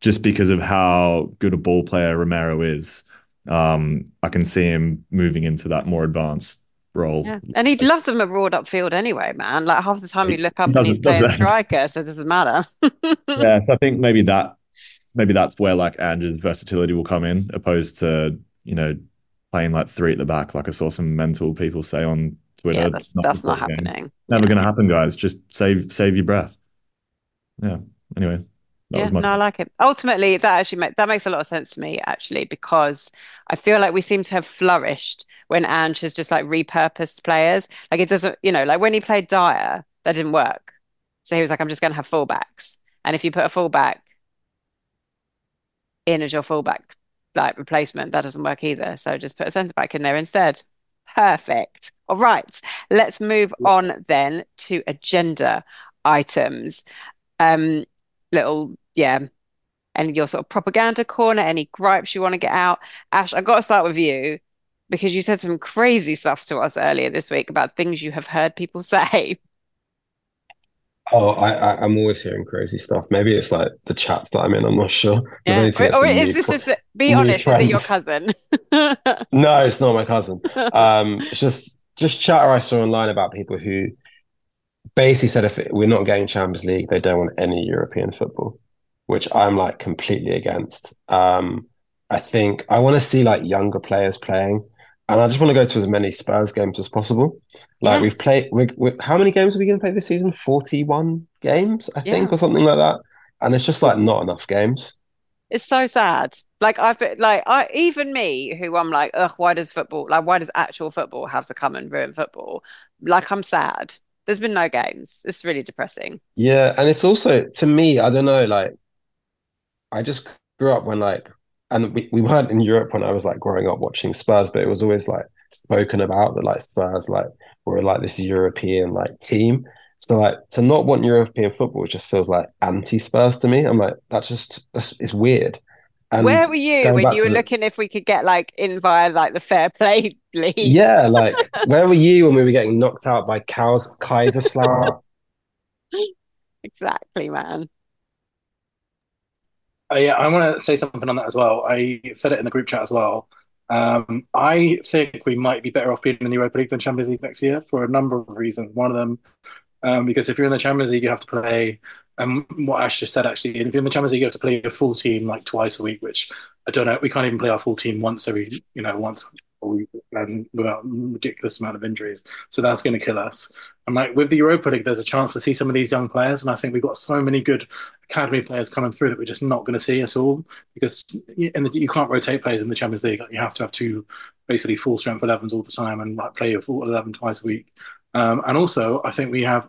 just because of how good a ball player Romero is. Um, I can see him moving into that more advanced role. Yeah. And he'd loves them abroad upfield anyway, man. Like half the time you look up he and he's *laughs* playing striker, so it doesn't matter. *laughs* yeah, so I think maybe that maybe that's where like Andrew's versatility will come in, opposed to, you know, playing like three at the back, like I saw some mental people say on Twitter. Yeah, that's not, that's not happening. Never yeah. gonna happen, guys. Just save save your breath. Yeah. Anyway. Yeah, no, I like it. Ultimately, that actually make, that makes a lot of sense to me, actually, because I feel like we seem to have flourished when Ange has just like repurposed players. Like it doesn't, you know, like when he played Dier, that didn't work. So he was like, I'm just going to have fullbacks. And if you put a fullback in as your fullback like replacement, that doesn't work either. So just put a centre back in there instead. Perfect. All right, let's move on then to agenda items. Um, little, yeah, and your sort of propaganda corner, any gripes you want to get out. Ash, I've got to start with you because you said some crazy stuff to us earlier this week about things you have heard people *laughs* say. Oh, I, I am always hearing crazy stuff. Maybe it's like the chats that I'm in. I'm not sure. Yeah. Or, or is this just be honest? Friends. Is it your cousin? *laughs* no, it's not my cousin. *laughs* Um, it's just just chatter I saw online about people who basically said if we're not getting Champions League, they don't want any European football, which I'm like completely against. Um, I think I want to see like younger players playing and I just want to go to as many Spurs games as possible. Like yes. we've played, we, we, how many games are we going to play this season? Forty-one games, I yeah. think, or something like that. And it's just like not enough games. It's so sad. Like I've been like I even me who I'm like, ugh, why does football like why does actual football have to come and ruin football? Like I'm sad. There's been no games. It's really depressing. Yeah, and it's also to me, I don't know, like I just grew up when like and we, we weren't in Europe when I was like growing up watching Spurs, but it was always like spoken about that like Spurs like were like this European like team. So like to not want European football just feels like anti Spurs to me. I'm like that's just that's it's weird. And Where were you when you were the... looking if we could get like in via like the fair play *laughs* league? Yeah, like where were you when we were getting knocked out by Cows Kaiserslautern? *laughs* exactly, man. Uh, yeah, I want to say something on that as well. I said it in the group chat as well. Um, I think we might be better off being in the Europa League than Champions League next year for a number of reasons. One of them, um, because if you're in the Champions League, you have to play. And um, what Ash just said actually, if you're in the Champions League, you have to play a full team like twice a week, which I don't know. We can't even play our full team once every, you know, once and without ridiculous amount of injuries. So that's going to kill us. And like with the Europa League, there's a chance to see some of these young players, and I think we've got so many good academy players coming through that we're just not going to see at all because in the, you can't rotate players in the Champions League. You have to have two basically full strength 11s all the time and like play a full 11 twice a week. Um, and also, I think we have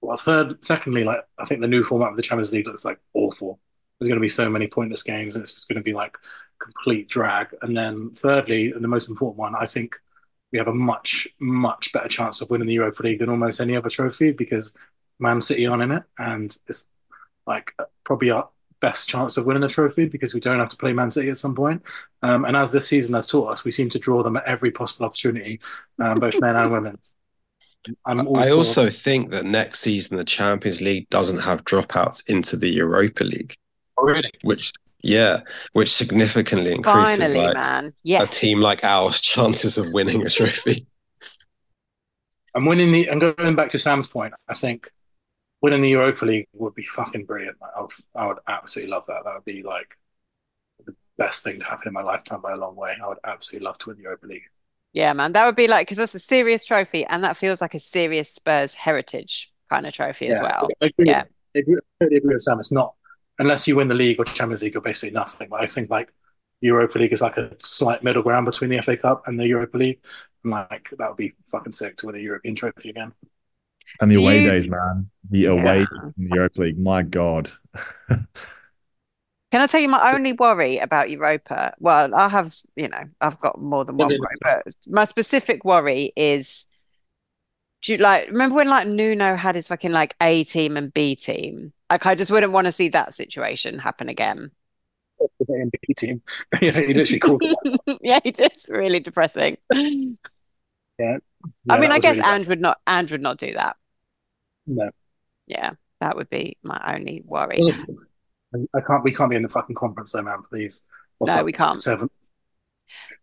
well, third, secondly, like I think the new format of the Champions League looks like awful. There's going to be so many pointless games, and it's just going to be like complete drag. And then thirdly, and the most important one, I think we have a much, much better chance of winning the Europa League than almost any other trophy because Man City aren't in it, and it's like probably our best chance of winning the trophy because we don't have to play Man City at some point. Um, and as this season has taught us, we seem to draw them at every possible opportunity, um, both men and women. I also think that next season the Champions League doesn't have dropouts into the Europa League. Oh, really? Which yeah, which significantly increases Finally, like man. Yes. a team like ours' *laughs* chances of winning a trophy. And winning the and going back to Sam's point, I think winning the Europa League would be fucking brilliant. Like, I would, I would absolutely love that. That would be like the best thing to happen in my lifetime by a long way. I would absolutely love to win the Europa League. Yeah, man, that would be like because that's a serious trophy, and that feels like a serious Spurs heritage kind of trophy yeah, as well. I agree, yeah, I agree, I agree with Sam. It's not unless you win the league or Champions League, you're basically nothing. But I think like Europa League is like a slight middle ground between the FA Cup and the Europa League, and like that would be fucking sick to win a European trophy again. And the Do away you... days, man. The away yeah. in the Europa League, my god. Can I tell you my *laughs* only worry about Europa? Well, I have, you know, I've got more than one worry, but my specific worry is do you like remember when like Nuno had his fucking like A team and B team? Like I just wouldn't want to see that situation happen again. Team. *laughs* yeah, he literally called *laughs* Yeah, he did. It's really depressing. Yeah. I mean, I guess really. Ange would not Ange would not do that. No. Yeah, that would be my only worry. I can't. We can't be in the fucking conference, though, man. Please. What's No, that, we can't. Seven.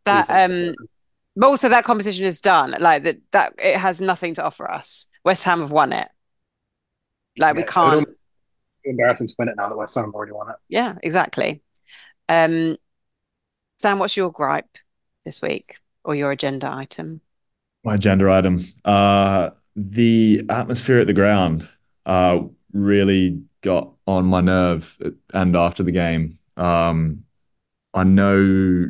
That Please, um but also that competition is done. Like that that it has nothing to offer us. West Ham have won it. Like we can't embarrassing to win it now that West Ham have already won it. Yeah, exactly. Um Sam, what's your gripe this week or your agenda item? My agenda item. Uh, the atmosphere at the ground uh, really got on my nerve and after the game. Um, I know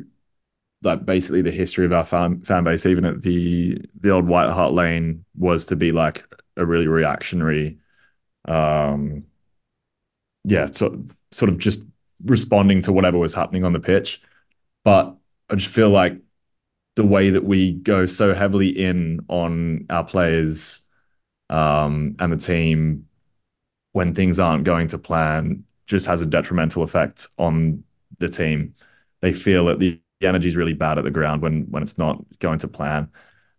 that basically the history of our fan, fan base, even at the the old White Hart Lane, was to be like a really reactionary, um, yeah, so, sort of just responding to whatever was happening on the pitch. But I just feel like the way that we go so heavily in on our players um, and the team when things aren't going to plan just has a detrimental effect on the team. They feel that the energy is really bad at the ground when when it's not going to plan,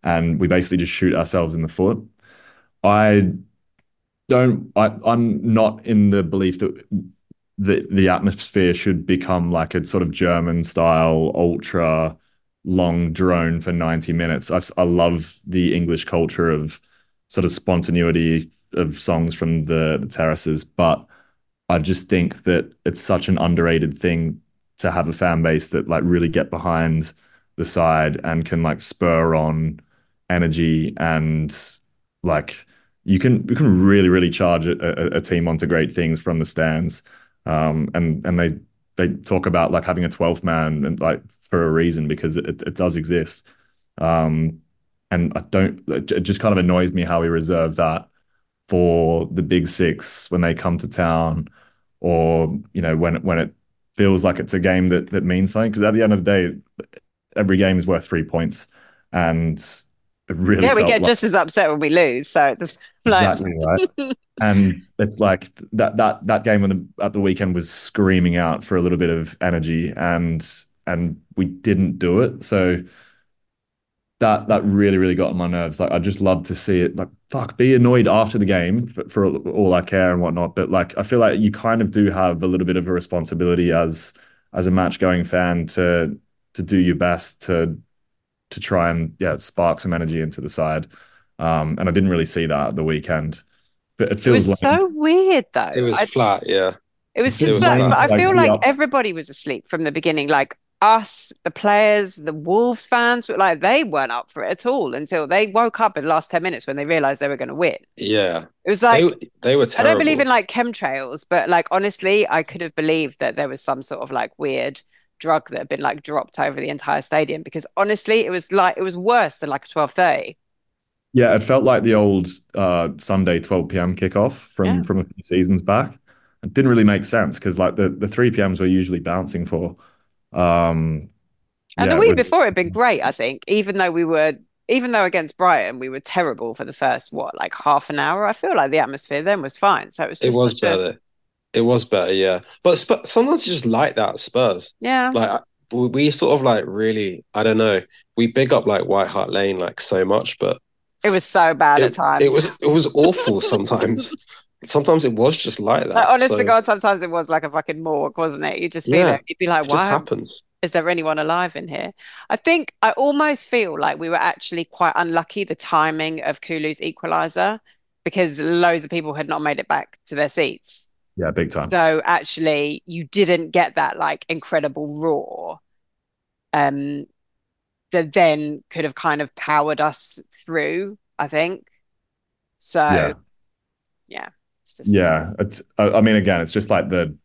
and we basically just shoot ourselves in the foot. I don't. I, I'm not in the belief that the the atmosphere should become like a sort of German style ultra long drone for 90 minutes. I, I love the English culture of sort of spontaneity of songs from the, the terraces, but I just think that it's such an underrated thing to have a fan base that like really get behind the side and can like spur on energy and like you can you can really really charge a, a, team onto great things from the stands. Um, and and they they talk about like having a 12th man and like for a reason because it, it does exist. Um, and i don't it just kind of annoys me how we reserve that for the big six when they come to town or you know when when it feels like it's a game that that means something. Because at the end of the day every game is worth three points. And really Yeah, we get like- just as upset when we lose. So it's like exactly right. And it's like that that that game on the, at the weekend was screaming out for a little bit of energy and and we didn't do it. So that that really really got on my nerves. Like i just love to see it like fuck be annoyed after the game for, for all i care and whatnot. But like i feel like you kind of do have a little bit of a responsibility as as a match going fan to to do your best to to try and yeah spark some energy into the side um and i didn't really see that at the weekend but it it feels was like so weird though. It was I- flat, yeah. It was It just was like, like- but I feel the like up- everybody was asleep from the beginning. Like us, the players, the Wolves fans, but like they weren't up for it at all until they woke up in the last 10 minutes when they realized they were going to win. Yeah. It was like, they, they were I don't believe in like chemtrails, but like honestly, I could have believed that there was some sort of like weird drug that had been like dropped over the entire stadium because honestly, it was like, it was worse than like a 12:30. yeah it felt like the old uh sunday 12 p.m kickoff from Yeah. from a few seasons back it didn't really make sense because like the the 3 p.m.s we're usually bouncing for um And yeah, the it week was- before it had been great, I think, even though we were, even though against Brighton we were terrible for the first, what, like half an hour. I feel like the atmosphere then was fine. So it was just It just was such a- better. It was better, yeah. But Sp- sometimes you just like that Spurs. yeah. Like we we sort of like really, I don't know. We big up like White Hart Lane like so much, but It was so bad at times. it was it was awful sometimes. *laughs* sometimes it was just like that. like, honest So, to God, sometimes it was like a fucking morgue, wasn't it? You'd just be Yeah. there, you'd be like, it just why happens. is there anyone alive in here? I think I almost feel like we were actually quite unlucky the timing of Kulu's equalizer because loads of people had not made it back to their seats. Yeah big time So actually, you didn't get that like incredible roar, um, that then could have kind of powered us through. I think. So, Yeah. yeah, it's just- Yeah, it's. I mean, again, it's just like the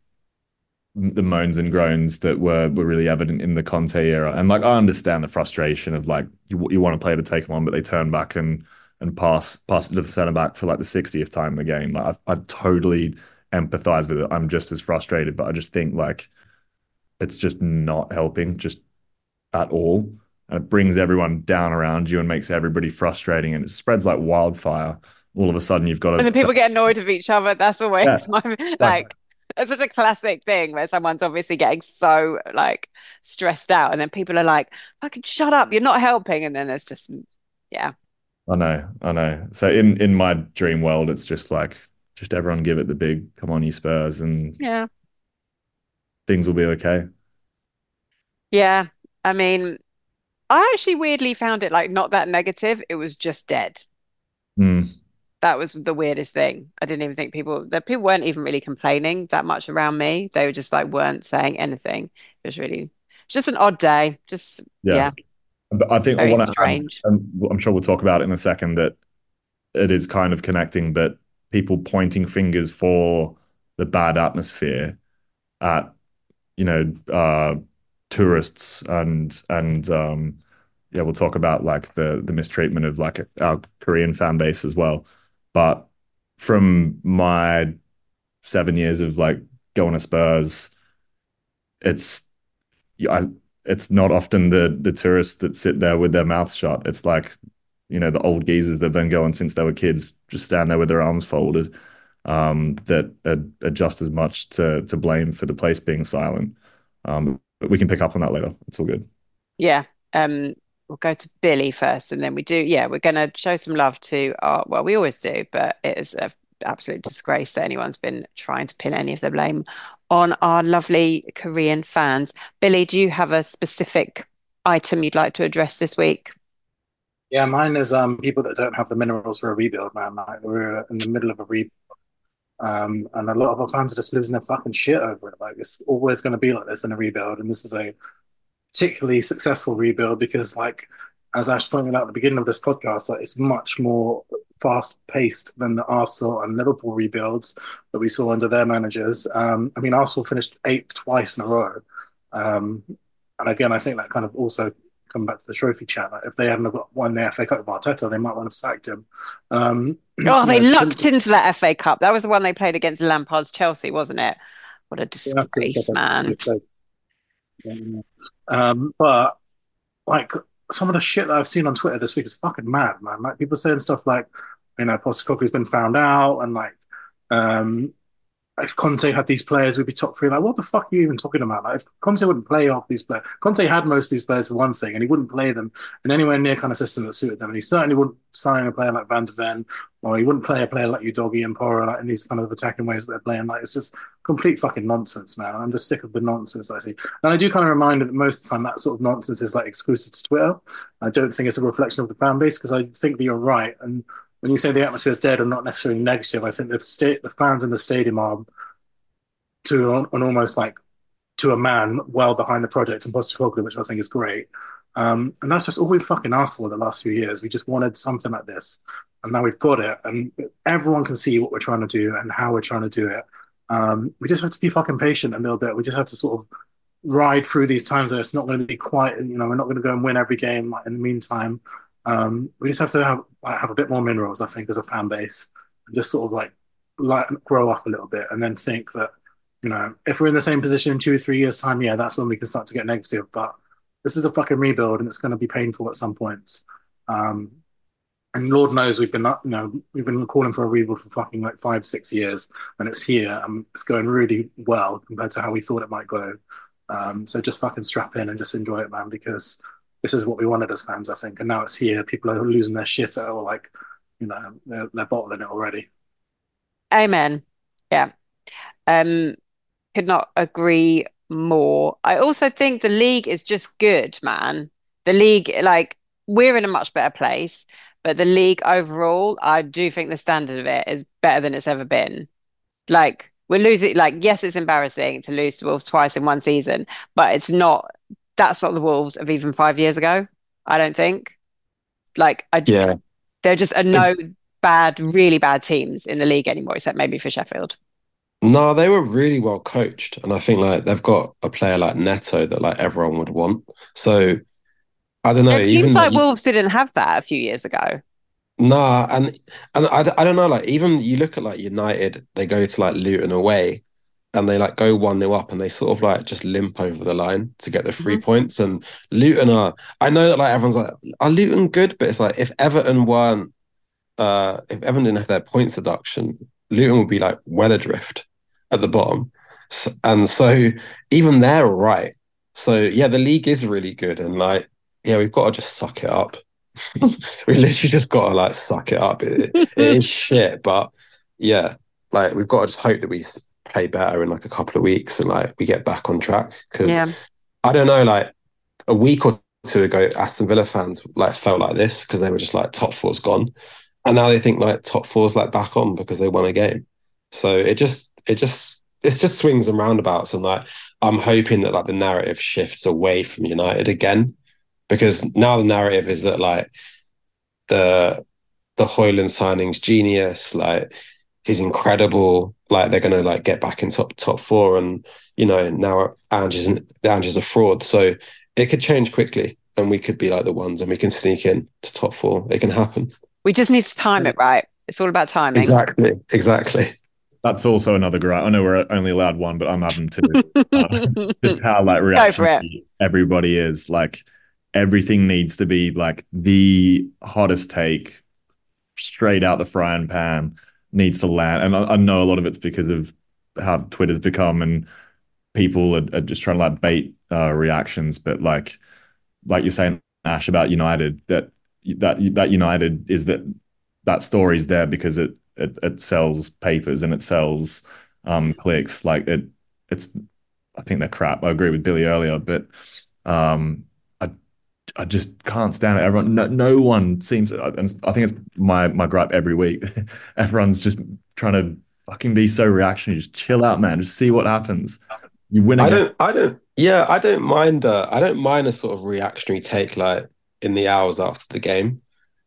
the moans and groans that were were really evident in the Conte era, and like I understand the frustration of like you you want to play to take them on, but they turn back and and pass pass it to the centre back for like the 60th time in the game. Like I I totally empathize with it. I'm just as frustrated, but I just think like it's just not helping just at all. And it brings everyone down around you and makes everybody frustrating, and it spreads like wildfire. All of a sudden, you've got to And then people get annoyed of each other. That's always Yeah. my *laughs* *laughs* like. It's such a classic thing where someone's obviously getting so like stressed out, and then people are like, "Fucking shut up! You're not helping." And then there's just Yeah. I know, I know. So in in my dream world, it's just like just everyone give it the big come on, you Spurs, and Yeah. things will be okay. Yeah. I mean, I actually weirdly found it like not that negative. It was just dead. Mm. That was the weirdest thing. I didn't even think people that people weren't even really complaining that much around me. They were just like weren't saying anything. It was really it's just an odd day. Just Yeah. yeah, But I think I very want to. strange. I'm, I'm sure we'll talk about it in a second. That it is kind of connecting, but people pointing fingers for the bad atmosphere at you know uh, tourists and and um, yeah, we'll talk about like the the mistreatment of like our Korean fan base as well. But from my seven years of like going to Spurs, it's I, it's not often the the tourists that sit there with their mouths shut. It's like you know the old geezers that've been going since they were kids, just stand there with their arms folded. Um, that are, are just as much to to blame for the place being silent. Um, but we can pick up on that later. It's all good. Yeah. Um, we'll go to Billie first, and then we do. Yeah, we're going to show some love to our. Well, we always do, but it is an absolute disgrace that anyone's been trying to pin any of the blame on our lovely Korean fans. Billie, do you have a specific item you'd like to address this week? Yeah, mine is um people that don't have the minerals for a rebuild, man. Like we're in the middle of a rebuild. Um, and a lot of our fans are just losing their fucking shit over it. Like it's always going to be like this in a rebuild, and this is a particularly successful rebuild because, like, as Ash pointed out at the beginning of this podcast, like it's much more fast paced than the Arsenal and Liverpool rebuilds that we saw under their managers. Um, I mean, Arsenal finished eighth twice in a row, um, and again, I think that kind of also come back to the trophy chat. Like if they hadn't got won the FA Cup with Arteta, they might want to have sacked him. Um, *clears throat* Oh, they yeah, lucked into that FA Cup. That was the one they played against Lampard's Chelsea, wasn't it? What a disgrace, man. Um, but like some of the shit that I've seen on Twitter this week is fucking mad, man. Like people saying stuff like, you know, Postecoglou's been found out, and like, um, if Conte had these players, we'd be top three. Like, what the fuck are you even talking about? Like, if Conte wouldn't play off these players, Conte had most of these players for one thing, and he wouldn't play them in anywhere near kind of system that suited them. And he certainly wouldn't sign a player like Van de Ven, or he wouldn't play a player like Udogie and Porro like, in these kind of attacking ways that they're playing. Like, it's just complete fucking nonsense, man. I'm just sick of the nonsense I see. And I do kind of remind that most of the time that sort of nonsense is like exclusive to Twitter. I don't think it's a reflection of the fan base because I think that you're right. And when you say the atmosphere is dead and not necessarily negative, I think the the fans in the stadium are to an, almost like to a man well behind the project and Postecoglou, which I think is great. Um, and that's just all we've fucking asked for the last few years. We just wanted something like this, and now we've got it, and everyone can see what we're trying to do and how we're trying to do it. Um, we just have to be fucking patient a little bit. We just have to sort of ride through these times where it's not going to be quite, you know, we're not going to go and win every game. In the meantime, um, we just have to have have a bit more minerals, I think, as a fan base, and just sort of like, like grow up a little bit, and then think that you know, if we're in the same position in two or three years' time, yeah, that's when we can start to get negative. But this is a fucking rebuild, and it's going to be painful at some points. Um, and Lord knows we've been, you know, we've been calling for a rebuild for fucking like five, six years, and it's here, and it's going really well compared to how we thought it might go. Um, so just fucking strap in and just enjoy it, man, because this is what we wanted as fans, I think. And now it's here. People are losing their shit, or like, you know, they're, they're bottling it already. Amen. Yeah. Um, could not agree more. I also think the league is just good, man. The league, like, we're in a much better place, but the league overall, I do think the standard of it is better than it's ever been. Like, we're losing, like, yes, it's embarrassing to lose to Wolves twice in one season, but it's not, that's not the Wolves of even five years ago, I don't think. Like, I, Yeah. there just are no bad, really bad teams in the league anymore, except maybe for Sheffield. No, they were really well coached, and I think like they've got a player like Neto that like everyone would want. So I don't know. It seems like you- Wolves didn't have that a few years ago. Nah, and and I, I don't know. Like even you look at like United, they go to like Luton away, and they like go one 0 up, and they sort of like just limp over the line to get the 3 points. And Luton are. I know that like everyone's like, are Luton good? But it's like if Everton weren't, uh, if Everton didn't have their points deduction, Luton would be like well adrift at the bottom. S and so even they're right. So yeah, the league is really good, and like yeah, we've got to just suck it up. *laughs* we literally just got to like suck it up. It, it is *laughs* shit, but yeah, like we've got to just hope that we play better in like a couple of weeks and like we get back on track. Because Yeah. I don't know, like a week or two ago, Aston Villa fans like felt like this because they were just like top four's gone, and now they think like top four's like back on because they won a game. So it just it just it's just swings and roundabouts, and like I'm hoping that like the narrative shifts away from United again, because now the narrative is that like the the Højlund signing's genius, like he's incredible, like they're gonna like get back in top top four, and you know now Ange is Ange is a fraud, so it could change quickly, and we could be like the ones, and we can sneak in to top four. It can happen. We just need to time it right. It's all about timing. Exactly, exactly. That's also another gripe. I know we're only allowed one, but I'm having two. Uh, *laughs* just how like Go for reaction everybody is. Like everything needs to be like the hottest take, straight out the frying pan, needs to land. And I, I know a lot of it's because of how Twitter's become, and people are, are just trying to like bait uh, reactions. But like, like you're saying, Ash about United, that that that United is that that story's there because it it, it sells papers and it sells um clicks. Like it, it's I think they're crap. I agree with Billie earlier, but um, I just can't stand it. Everyone, no, no one seems. And I think it's my my gripe every week. *laughs* Everyone's just trying to fucking be so reactionary. Just chill out, man. Just see what happens. You win I don't, I don't, yeah, I don't mind. Uh, I don't mind a sort of reactionary take like in the hours after the game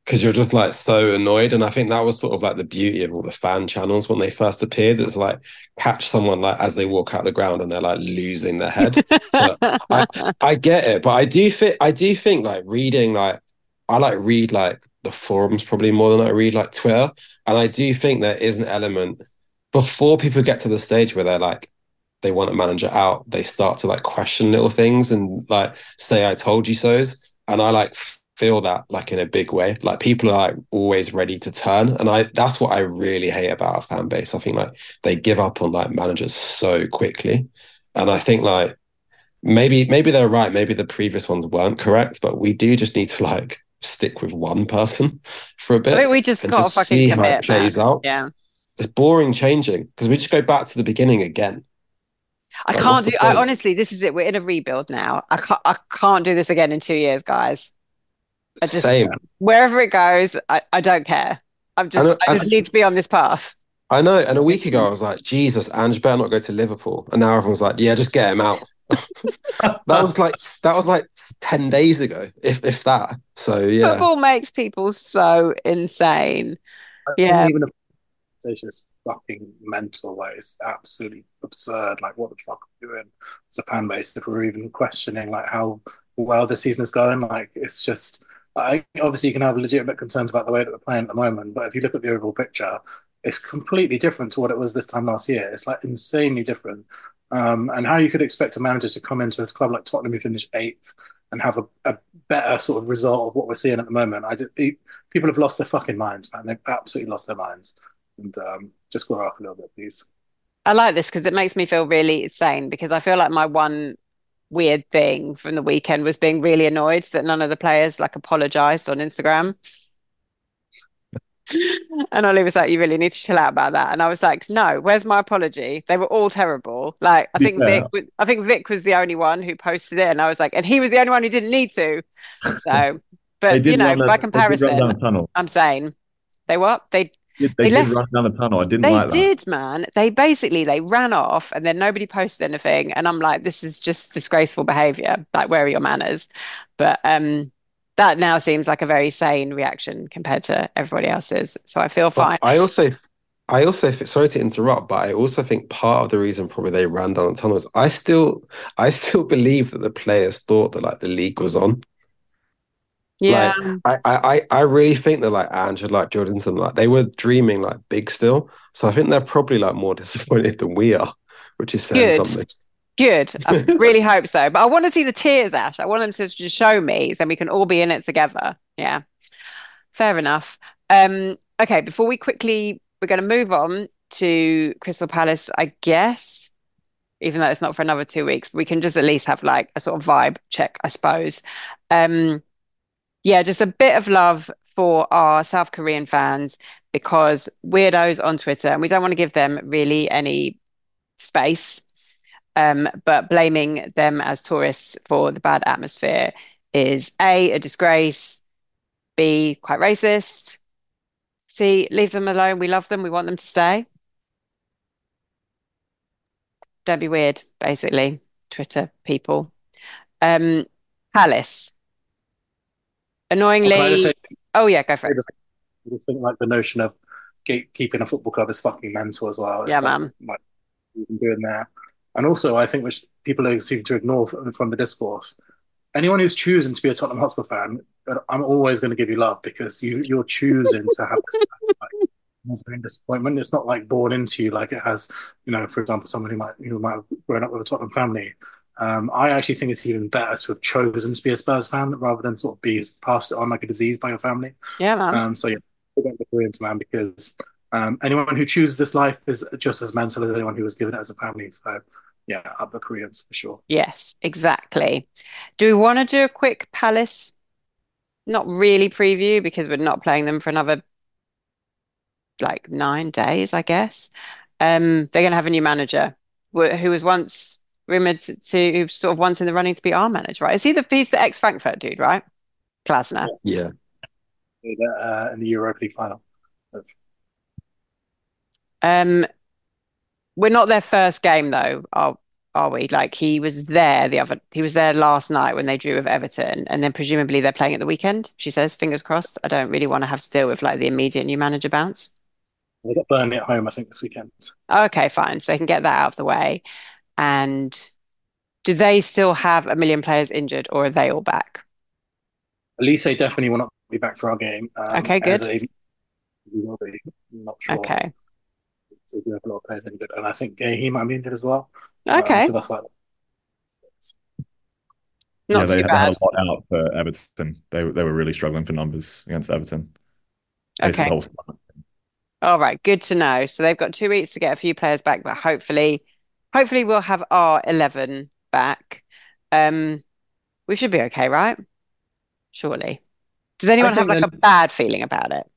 because you're just like so annoyed. And I think that was sort of like the beauty of all the fan channels when they first appeared. It's like catch someone like as they walk out the ground and they're like losing their head. So I, I get it, but I do think I do think like reading like I like read like the forums probably more than I read like Twitter, and I do think there is an element before people get to the stage where they're like they want a manager out, they start to like question little things and like say I told you so's, and I like feel that like in a big way. Like people are like always ready to turn, and I that's what I really hate about our fan base. I think like they give up on like managers so quickly, and I think like maybe maybe they're right. Maybe the previous ones weren't correct, but we do just need to like stick with one person for a bit. We just got to fucking see how it plays out. Yeah. It's boring changing because we just go back to the beginning again. I Like, can't do. I honestly, this is it. We're in a rebuild now. I can't. I can't do this again in two years, guys. I just Same. wherever it goes, I, I don't care. I'm just. know- I just I- need to be on this path. I know. And a week ago, I was like, Jesus, Ange better not go to Liverpool. And now everyone's like, yeah, just get him out. *laughs* that was like that was like ten days ago, if if that. So yeah, Football makes people so insane. Yeah. Even if conversation is fucking mental, like it's absolutely absurd. Like, what the fuck are we doing as a fan base if we're even questioning like how well the season is going? Like, it's just. I, obviously, you can have legitimate concerns about the way that we're playing at the moment, but if you look at the overall picture, it's completely different to what it was this time last year. It's like insanely different. Um, and how you could expect a manager to come into a club like Tottenham, who finished eighth, and have a, a better sort of result of what we're seeing at the moment. I just, people have lost their fucking minds, man. They've absolutely lost their minds. And um, just grow up a little bit, please. I like this because it makes me feel really sane because I feel like my one weird thing from the weekend was being really annoyed that none of the players like apologized on Instagram. *laughs* And Ollie was like, "You really need to chill out about that." And I was like, "No, where's my apology? They were all terrible. Like, I think fair- Vic, I think Vic was the only one who posted it, and I was like, and he was the only one who didn't need to. So, *laughs* but you know, by comparison, down the tunnel. I'm saying they what they They, They did left- run down the tunnel. I didn't they like that. They did, man. They basically they ran off and then nobody posted anything. And I'm like, this is just disgraceful behavior. Like, where are your manners? But um that now seems like a very sane reaction compared to everybody else's. So I feel But fine. I also, I also, sorry to interrupt, but I also think part of the reason probably they ran down the tunnel is I still, I still believe that the players thought that like the league was on. Yeah. I, I, I I really think that like Ange and like Jordanson, like they were dreaming like big still. So I think they're probably like more *laughs* disappointed than we are, which is saying Good. something. Good. I *laughs* really hope so. But I want to see the tears, Ash. I want them to just show me so we can all be in it together. Yeah. Fair enough. Um, okay, before we quickly we're going to move on to Crystal Palace, I guess, even though it's not for another two weeks, we can just at least have like a sort of vibe check, I suppose. Um, yeah, just a bit of love for our South Korean fans because weirdos on Twitter, and we don't want to give them really any space. Um, but blaming them as tourists for the bad atmosphere is A, a disgrace, B, quite racist. C, leave them alone. We love them. We want them to stay. Don't be weird, basically, Twitter people. Um, Palace. Annoyingly, say, oh yeah, go for it. I think like the notion of keeping a football club is fucking mental as well. It's yeah, like, man. Like, you can do in there. And also, I think which people seem to ignore from the discourse, anyone who's choosing to be a Tottenham Hotspur fan, uh, I'm always going to give you love because you you're choosing to have this *laughs* like, disappointment. It's not like born into you like it has, you know, for example, someone who might who might have grown up with a Tottenham family. Um, I actually think it's even better to have chosen to be a Spurs fan rather than sort of be passed it on like a disease by your family. Yeah, man. Um, so yeah, the Koreans, man, because um, anyone who chooses this life is just as mental as anyone who was given it as a family. So yeah, up the Koreans for sure. Yes, exactly. Do we want to do a quick Palace? Not really preview because we're not playing them for another like nine days, I guess. Um, they're going to have a new manager who was once rumored to, to sort of once in the running to be our manager, right? Is he the he's the ex Frankfurt dude, right? Glasner. Yeah. Uh, in the Europa League final. Um, we're not their first game though, are are we? Like he was there the other he was there last night when they drew with Everton, and then presumably they're playing at the weekend. She says, fingers crossed. I don't really want to have to deal with like the immediate new manager bounce. They got Burnley at home, I think, this weekend. Okay, fine. So they can get that out of the way. And do they still have a million players injured, or are they all back? Olise definitely will not be back for our game. Um, okay, good. A, will be, not sure. Okay. So we have a lot of players injured, and I think he might be injured as well. Okay. Um, so that's like. Not yeah, they, too they had bad. a lot out for Everton. They they were really struggling for numbers against Everton. Okay. All right, good to know. So they've got two weeks to get a few players back, but hopefully, hopefully we'll have our eleven back. Um, we should be okay, right? Surely. Does anyone have like then... a bad feeling about it?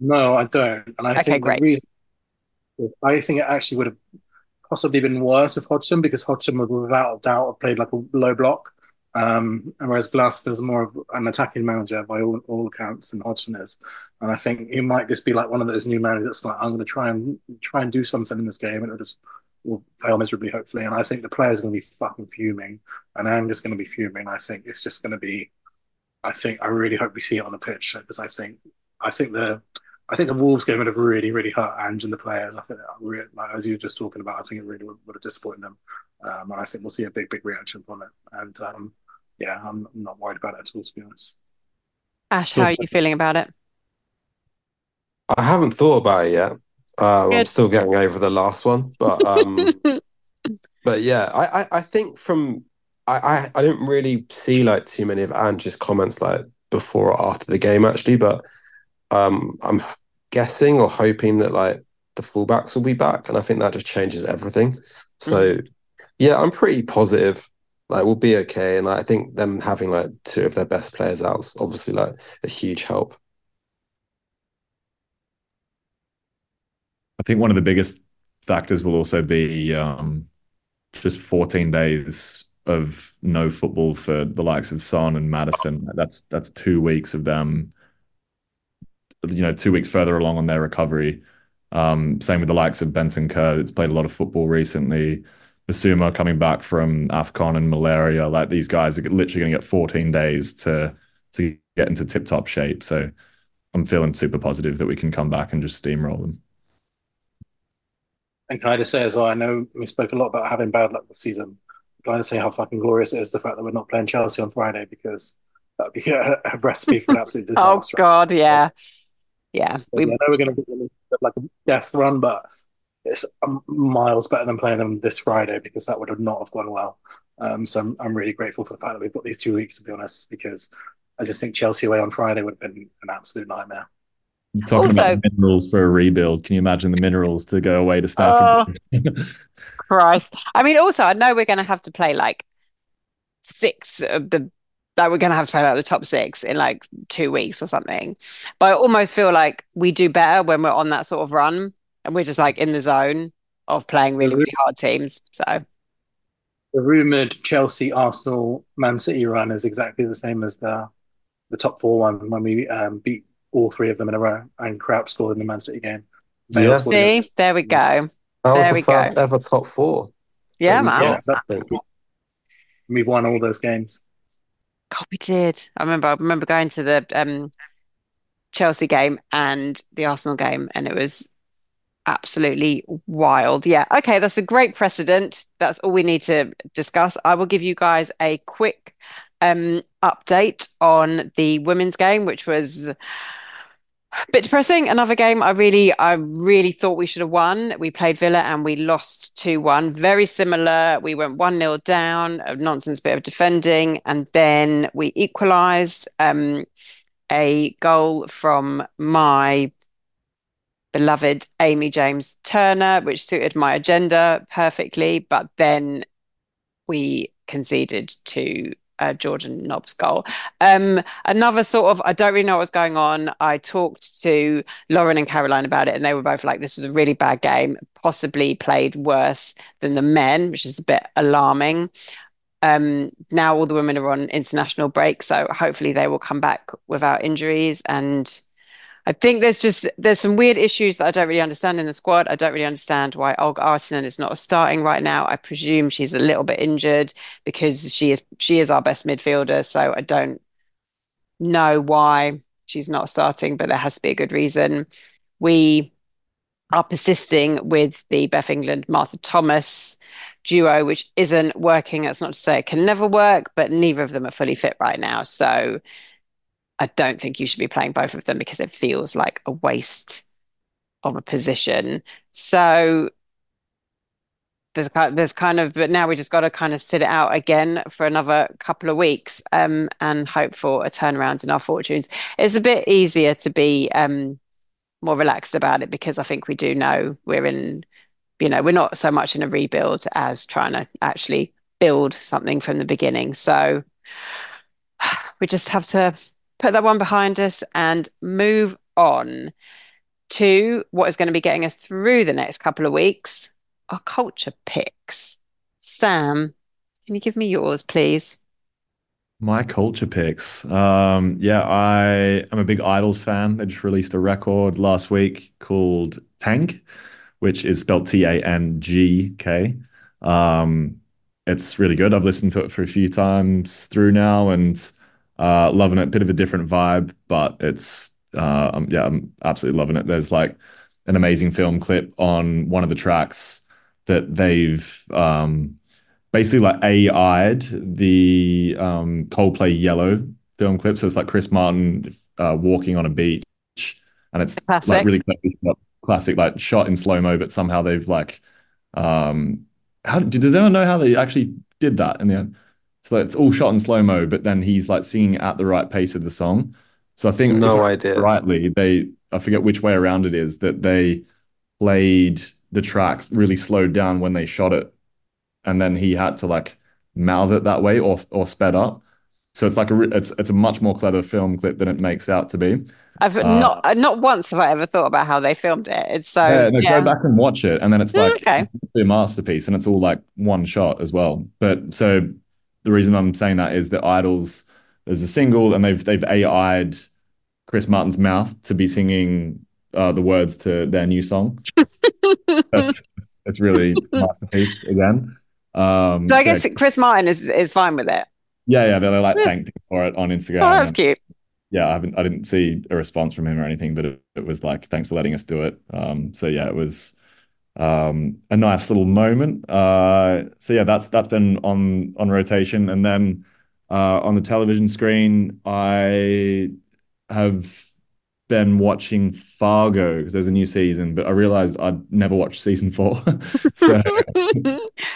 No, I don't. And I okay, think great. Reason, I think it actually would have possibly been worse if Hodgson, because Hodgson would without a doubt have played like a low block. Um, whereas Glass is more of an attacking manager by all, all accounts than Hodgson is. And I think he might just be like one of those new managers that's like, I'm going to try and try and do something in this game, and it'll just will fail miserably, hopefully. And I think the players are going to be fucking fuming, and I'm just going to be fuming. I think it's just going to be. I think I really hope we see it on the pitch because I think I think the I think the Wolves game would have really, really hurt Ange and the players. I think, really, like, as you were just talking about, I think it really would, would have disappointed them. Um, and I think we'll see a big, big reaction from it. And um, yeah, I'm, I'm, not worried about it at all, to be honest. Ash, how are you feeling about it? I haven't thought about it yet. Uh, I'm still getting over the last one, but um, *laughs* but yeah, I, I, I think from I, I I didn't really see like too many of Ange's comments like before or after the game actually, but um, I'm guessing or hoping that like the fullbacks will be back, and I think that just changes everything. So mm-hmm. yeah, I'm pretty positive. Like we'll be okay, and like, I think them having like two of their best players out is obviously like a huge help. I think one of the biggest factors will also be um, just 14 days of no football for the likes of Son and Maddison. That's that's two weeks of them you know, two weeks further along on their recovery. Um, same with the likes of Bentancur, that's played a lot of football recently. Bissouma coming back from AFCON and malaria. Like these guys are literally going to get 14 days to to get into tip top shape. So I'm feeling super positive that we can come back and just steamroll them. And can I just say as well, I know we spoke a lot about having bad luck this season. Can I just say how fucking glorious it is the fact that we're not playing Chelsea on Friday because that would be *laughs* a, a recipe for an absolute *laughs* oh, disaster. oh God, yeah yeah, we, I know we're going to be like a death run, but it's miles better than playing them this Friday because that would have not have gone well. Um, so I'm, I'm really grateful for the fact that we've got these two weeks to be honest, because I just think Chelsea away on Friday would have been an absolute nightmare. You're talking also, about minerals for a rebuild. Can you imagine the minerals to go away to Stamford? Oh, *laughs* Christ! I mean, also I know we're going to have to play like six of the that we're going to have to play out the top six in like two weeks or something. But I almost feel like we do better when we're on that sort of run and we're just like in the zone of playing really, really hard teams. So the rumored Chelsea, Arsenal, Man City run is exactly the same as the the top four one when we um, beat all three of them in a row and Crouch scored in the Man City game. Yeah. See, there we go. That there was the first go. ever top four. Yeah, man. Yeah, we won all those games. God, we did. I remember. I remember going to the um, Chelsea game and the Arsenal game, and it was absolutely wild. Yeah. Okay, that's a great precedent. That's all we need to discuss. I will give you guys a quick um, update on the women's game, which was a bit depressing. Another game I really, I really thought we should have won. We played Villa and we lost 2 1. Very similar. We went 1 0 down, a nonsense bit of defending, and then we equalised. Um, a goal from my beloved Amy James Turner, which suited my agenda perfectly. But then we conceded to uh, Jordan Nobbs goal. Um, another sort of, I don't really know what's going on. I talked to Lauren and Caroline about it, and they were both like, this was a really bad game, possibly played worse than the men, which is a bit alarming. Um, now all the women are on international break, so hopefully they will come back without injuries and I think there's just there's some weird issues that I don't really understand in the squad. I don't really understand why Olga Ahtinen is not starting right now. I presume she's a little bit injured because she is she is our best midfielder. So I don't know why she's not starting, but there has to be a good reason. We are persisting with the Beth England Martha Thomas duo, which isn't working. That's not to say it can never work, but neither of them are fully fit right now. So I don't think you should be playing both of them because it feels like a waste of a position. So there's there's kind of, but now we just got to kind of sit it out again for another couple of weeks um, and hope for a turnaround in our fortunes. It's a bit easier to be um, more relaxed about it because I think we do know we're in, you know, we're not so much in a rebuild as trying to actually build something from the beginning. So *sighs* we just have to put that one behind us and move on to what is going to be getting us through the next couple of weeks our culture picks. Sam, can you give me yours, please? My culture picks. Um, yeah, I am a big IDLES fan. They just released a record last week called TANGK, which is spelled T A N G K. Um, it's really good. I've listened to it for a few times through now, and uh, loving it. Bit of a different vibe, but it's uh, um, yeah, I'm absolutely loving it. There's like an amazing film clip on one of the tracks that they've um, basically like AI'd the um, Coldplay Yellow film clip. So it's like Chris Martin uh, walking on a beach, and it's classic. like really classic, like shot in slow mo, but somehow they've like um, how does anyone know how they actually did that in the end? So it's all shot in slow mo, but then he's like singing at the right pace of the song. So I think no idea. Rightly, they I forget which way around it is that they played the track really slowed down when they shot it, and then he had to like mouth it that way or or sped up. So it's like a it's it's a much more clever film clip than it makes out to be. I've uh, not not once have I ever thought about how they filmed it. It's so yeah, no, yeah. go back and watch it, and then it's like okay. it's a masterpiece, and it's all like one shot as well. But so the reason I'm saying that is that IDLES there's a single and they've they've AI'd Chris Martin's mouth to be singing uh, the words to their new song. *laughs* that's that's really masterpiece again. Um, so I guess yeah. Chris Martin is is fine with it. Yeah, yeah, they're like thanked for it on Instagram. Oh, that's cute. Yeah, I haven't I didn't see a response from him or anything, but it, it was like thanks for letting us do it. Um, so yeah, it was um, a nice little moment. Uh, so yeah, that's that's been on on rotation, and then uh, on the television screen, I have been watching Fargo because there's a new season, but I realized I'd never watched season four. *laughs* *laughs* so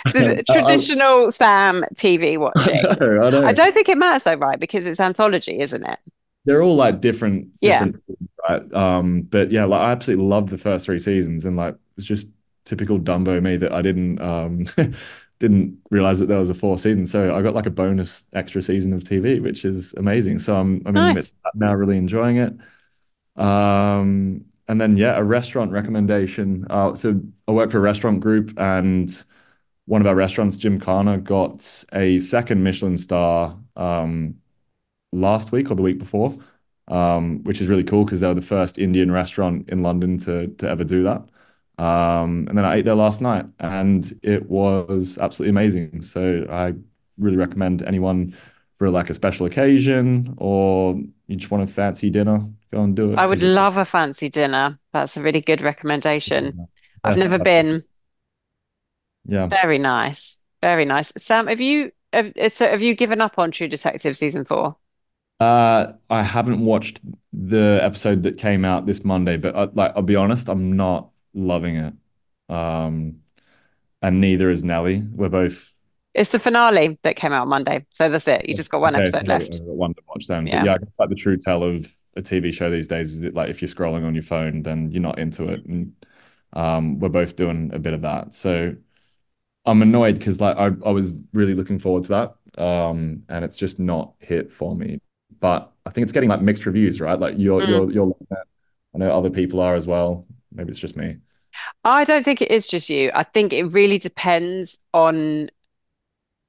the *laughs* traditional Sam TV watching. I, know, I, know. I, don't think it matters though, right? Because it's anthology, isn't it? They're all like different, different yeah. right? Um, but yeah, like I absolutely loved the first three seasons, and like it's just typical Dumbo me that I didn't um *laughs* didn't realize that there was a four season. So I got like a bonus extra season of TV, which is amazing. So I'm I'm Nice. now, really enjoying it. Um, and then yeah, a restaurant recommendation. Uh, so I work for a restaurant group, and one of our restaurants, Gymkhana, got a second Michelin star um, last week or the week before, um, which is really cool because they were the first Indian restaurant in London to to ever do that. Um, and then I ate there last night, and it was absolutely amazing. So I really recommend anyone for like a special occasion or you just want a fancy dinner, go and do it I would love a fancy dinner. That's a really good recommendation. I've never been. Yeah. Very nice. Very nice. Sam, have you have, so have you given up on True Detective season four? Uh, I haven't watched the episode that came out this Monday, but I, like I'll be honest, I'm not loving it. Um, and neither is Nelly. We're both It's the finale that came out Monday. So that's it. You just got one okay, episode so left. I've got one to watch then. But Yeah. yeah, I like the true tell of a TV show these days is it like if you're scrolling on your phone, then you're not into it. And um, we're both doing a bit of that. So I'm annoyed because like I, I was really looking forward to that. Um, and it's just not hit for me. But I think it's getting like mixed reviews, right? Like you're Mm. you're you're. I know other people are as well. Maybe it's just me. I don't think it is just you. I think it really depends on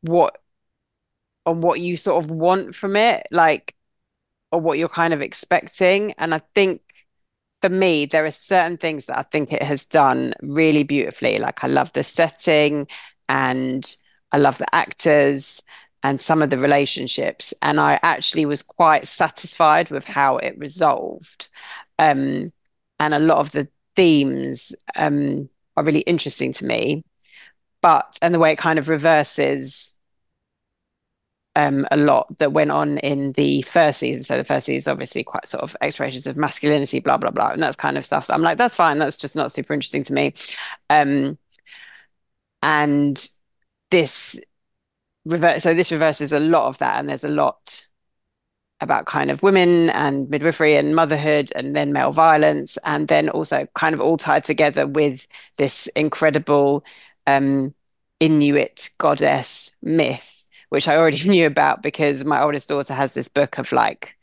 what on what you sort of want from it, like or what you're kind of expecting. And I think for me, there are certain things that I think it has done really beautifully. Like I love the setting and I love the actors and some of the relationships. And I actually was quite satisfied with how it resolved. Um, and a lot of the themes um, are really interesting to me. But, and the way it kind of reverses um, a lot that went on in the first season. So the first season is obviously quite sort of explorations of masculinity, blah blah blah, and that's kind of stuff. I'm like, that's fine. That's just not super interesting to me. Um, and this reverse. So this reverses a lot of that, and there's a lot about kind of women and midwifery and motherhood, and then male violence, and then also kind of all tied together with this incredible um, Inuit goddess myth which I already *laughs* knew about because my oldest daughter has this book of like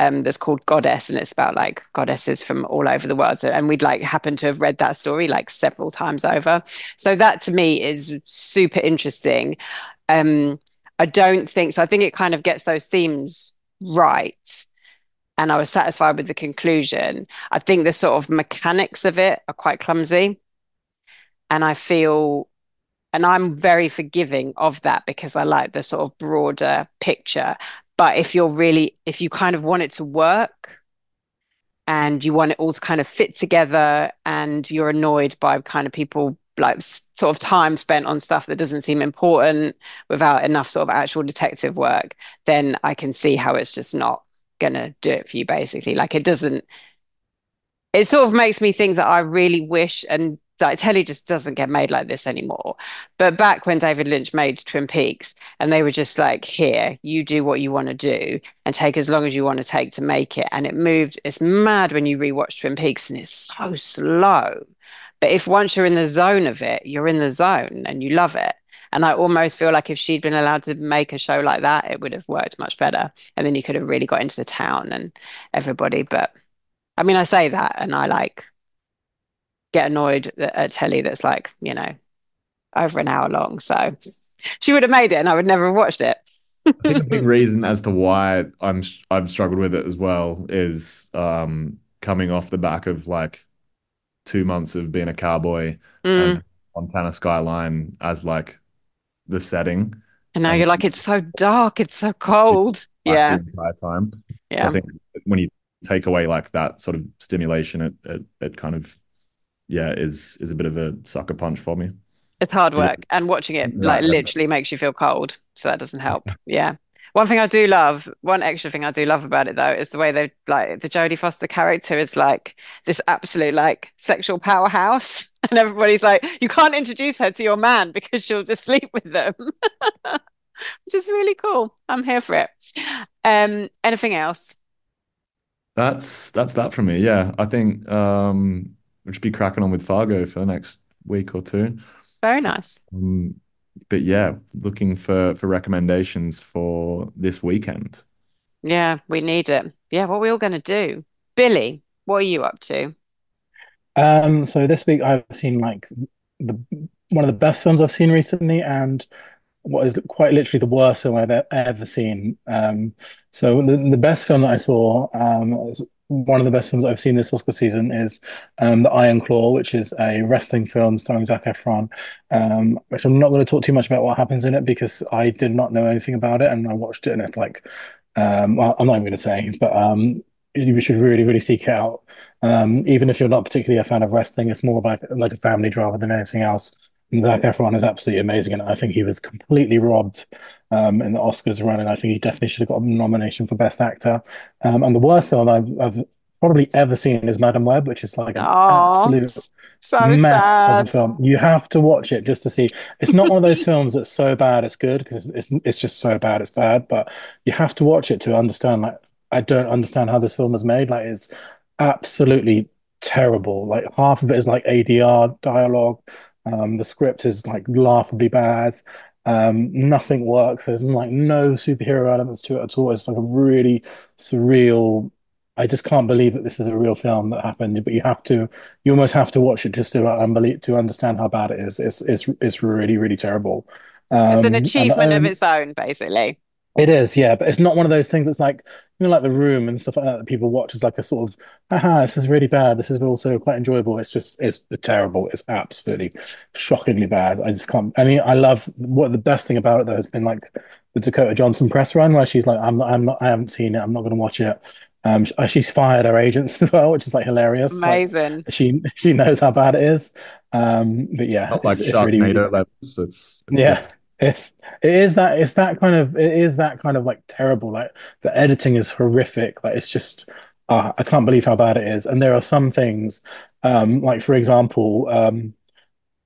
um that's called Goddess and it's about like goddesses from all over the world. So, and we'd like happen to have read that story like several times over. So that to me is super interesting. Um I don't think so. I think it kind of gets those themes right. And I was satisfied with the conclusion. I think the sort of mechanics of it are quite clumsy. And I feel and I'm very forgiving of that because I like the sort of broader picture. But if you're really, if you kind of want it to work and you want it all to kind of fit together and you're annoyed by kind of people like sort of time spent on stuff that doesn't seem important without enough sort of actual detective work, then I can see how it's just not to do it for you, basically. Like it doesn't, it sort of makes me think that I really wish and like telly just doesn't get made like this anymore. But back when David Lynch made Twin Peaks, and they were just like, "Here, you do what you want to do, and take as long as you want to take to make it." And it moved. It's mad when you rewatch Twin Peaks, and it's so slow. But if once you're in the zone of it, you're in the zone and you love it. And I almost feel like if she'd been allowed to make a show like that, it would have worked much better. And then you could have really got into the town and everybody. But I mean, I say that, and I like get annoyed at telly that's like, you know, over an hour long. So she would have made it and I would never have watched it. I think a big *laughs* reason as to why I'm I've struggled with it as well is um coming off the back of like two months of being a cowboy Mm. and Montana skyline as like the setting And now and you're like, it's so dark, it's so cold. Yeah, the entire time. So I think when you take away like that sort of stimulation, it it, it kind of yeah is is a bit of a sucker punch for me. It's hard Yeah. work. And watching it like literally makes you feel cold. So that doesn't help. *laughs* Yeah. One thing I do love, one extra thing I do love about it though, is the way they like the Jodie Foster character is like this absolute like sexual powerhouse. *laughs* And everybody's like, you can't introduce her to your man because she'll just sleep with them. *laughs* Which is really cool. I'm here for it. Um, anything else? That's that's that for me. Yeah, I think um we should be cracking on with Fargo for the next week or two. Very nice. Um, but yeah, looking for for recommendations for this weekend. Yeah, we need it. Yeah, what are we all going to do? Billie, what are you up to? Um, so this week I've seen like the one of the best films I've seen recently, and what is quite literally the worst film I've ever seen. Um, so the, the best film that I saw, um, one of the best films I've seen this Oscar season is um, The Iron Claw, which is a wrestling film starring Zac Efron. Um, which I'm not going to talk too much about what happens in it because I did not know anything about it, and I watched it, and it's like, um, well, I'm not even going to say, but um, you should really, really seek it out. Um, even if you're not particularly a fan of wrestling, it's more like like a family drama than anything else. Zac Efron is absolutely amazing, and I think he was completely robbed um, in the Oscars run, and I think he definitely should have got a nomination for Best Actor. Um, and the worst film I've, I've, probably ever seen is Madame Web, which is like an Aww, absolute so mess sad. of a film. You have to watch it just to see. It's not one of those films that's so bad it's good because it's it's just so bad it's bad. But you have to watch it to understand. Like I don't understand how this film was made. Like it's absolutely terrible. Like half of it is like ADR dialogue um, the script is like laughably bad. Um, nothing works. There's like no superhero elements to it at all. It's like a really surreal. I just can't believe that this is a real film that happened. But you have to, you almost have to watch it just to unbelieve to understand how bad it is. It's it's it's really really terrible. Um, it's an achievement and, um, of its own, basically. It is, yeah, but it's not one of those things that's like, you know, like The Room and stuff like that that people watch as like a sort of, aha, this is really bad. This is also quite enjoyable. It's just, it's terrible. It's absolutely shockingly bad. I just can't. I mean, I love what the best thing about it though has been like the Dakota Johnson press run where she's like, I'm not, I'm not, I haven't seen it. I'm not going to watch it. Um, she's fired her agents *laughs* as well, which is like hilarious. Amazing. Like, she she knows how bad it is. Um, but yeah, not like it's, really, really, levels. It's, it's yeah. Different it's it is that it's that kind of it is that kind of like terrible. Like the editing is horrific. Like it's just uh, I can't believe how bad it is. And there are some things, um, like for example, um,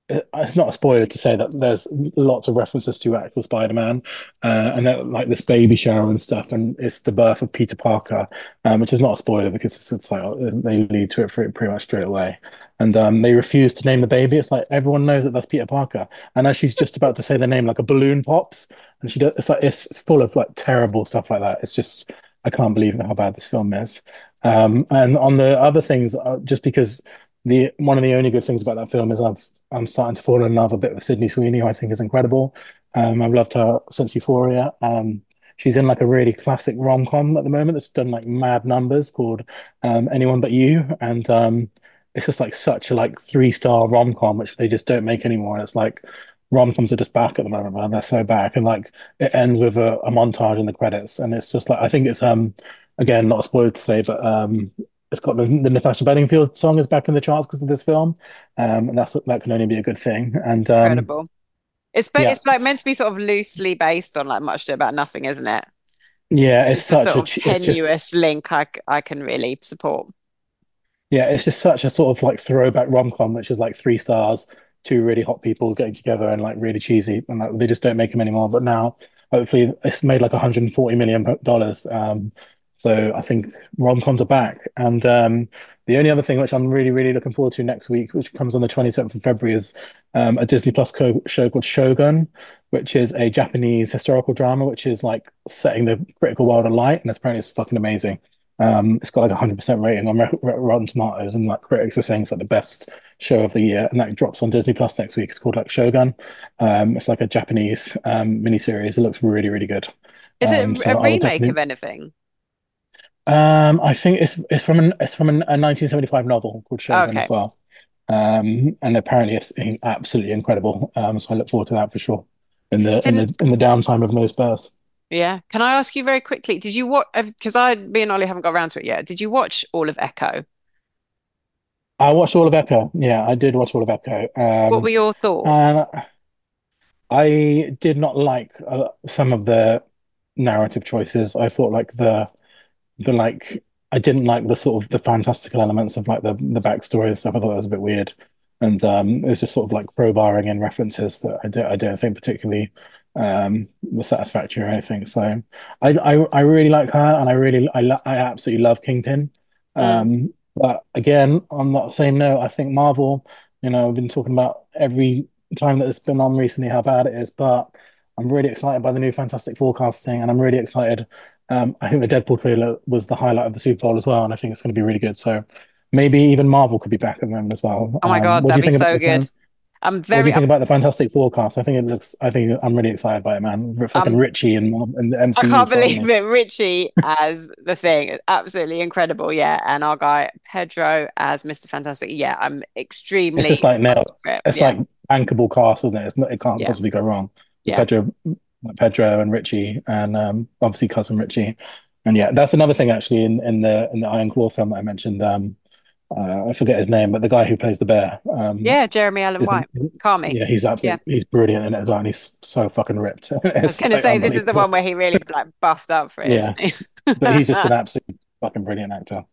it's not a spoiler to say that there's lots of references to actual Spider-Man, uh, and that, like this baby shower and stuff, and it's the birth of Peter Parker, um, which is not a spoiler because it's, it's like they lead to it pretty much straight away, and um, they refuse to name the baby. It's like everyone knows that that's Peter Parker, and as she's just about to say the name, like a balloon pops, and she does. It's like it's, it's full of like terrible stuff like that. It's just I can't believe how bad this film is. Um, and on the other things, uh, just because the one of the only good things about that film is I'm I'm starting to fall in love a bit with Sydney Sweeney, who I think is incredible. Um, I've loved her since Euphoria. Um, she's in like a really classic rom com at the moment that's done like mad numbers called um, Anyone But You, and um, it's just like such a like three star rom com which they just don't make anymore. And it's like rom coms are just back at the moment, man. They're so back, and like it ends with a, a montage in the credits, and it's just like I think it's um again not a spoiler to say, but um it's got the, the Natasha Bedingfield song is back in the charts because of this film, um, and that's that can only be a good thing. And um, incredible. It's yeah. it's like meant to be sort of loosely based on like much about nothing, isn't it? Yeah, it's, such a, tenuous just, link. I I can really support. Yeah, it's just such a sort of like throwback rom com, which is like three stars, two really hot people getting together and like really cheesy, and like, they just don't make them anymore. But now, hopefully, it's made like 140 million dollars. Um, so I think rom coms are back. And um, the only other thing which I'm really, really looking forward to next week, which comes on the 27th of February, is um, a Disney Plus co- show called Shogun, which is a Japanese historical drama, which is like setting the critical world alight. And apparently it's fucking amazing. Um, it's got like a 100% rating on Rotten Tomatoes, and like critics are saying it's like the best show of the year. And that drops on Disney Plus next week. It's called like Shogun. Um, it's like a Japanese um, miniseries. It looks really, really good. Is it um, so a remake definitely... of anything? Um, I think it's it's from an it's from an, a 1975 novel called Shogun okay. as well. Um, and apparently it's absolutely incredible. Um, so I look forward to that for sure in the in the in the downtime of no Spurs. Yeah. Can I ask you very quickly? Did you watch? Because I, me and Ollie haven't got around to it yet. Did you watch all of Echo? I watched all of Echo. Yeah, I did watch all of Echo. Um, what were your thoughts? Uh, I did not like uh, some of the narrative choices. I thought like the the like I didn't like the sort of the fantastical elements of like the the backstory and stuff. I thought that was a bit weird, and um, it was just sort of like crowbarring in references that I don't I don't think particularly um, was satisfactory or anything. So I, I I really like her, and I really I I absolutely love Kingpin. Mm. Um, but again, on that same note, I think Marvel. You know, I've been talking about every time that it's been on recently how bad it is, but I'm really excited by the new Fantastic Four casting, and I'm really excited. Um, I think the Deadpool trailer was the highlight of the Super Bowl as well, and I think it's going to be really good. So maybe even Marvel could be back at the moment as well. Oh my Um, God, you that'd be so fan- good. I'm What do very you think about the Fantastic Four cast? I think it looks. I think I'm really excited by it, man. Fucking Um, Richie and, and the MCU. I can't believe it. Richie as the thing. Absolutely incredible. Yeah. And our guy Pedro as Mr. Fantastic. Yeah, I'm extremely It's just like for it. It's Yeah. like bankable cast, isn't it? It's not. It can't Yeah. possibly go wrong. Yeah. Pedro, Pedro, and Richie, and um, obviously cousin Richie, and yeah, that's another thing actually in in the in the Iron Claw film that I mentioned. Um, uh, I forget his name, but the guy who plays the bear. Um, Yeah, Jeremy Allen White. Carmy. Yeah, he's absolutely he's brilliant in it as well, and he's so fucking ripped. *laughs* I was going to say this is the one where he really like buffed up for it. Yeah. but he's just an *laughs* absolute fucking brilliant actor.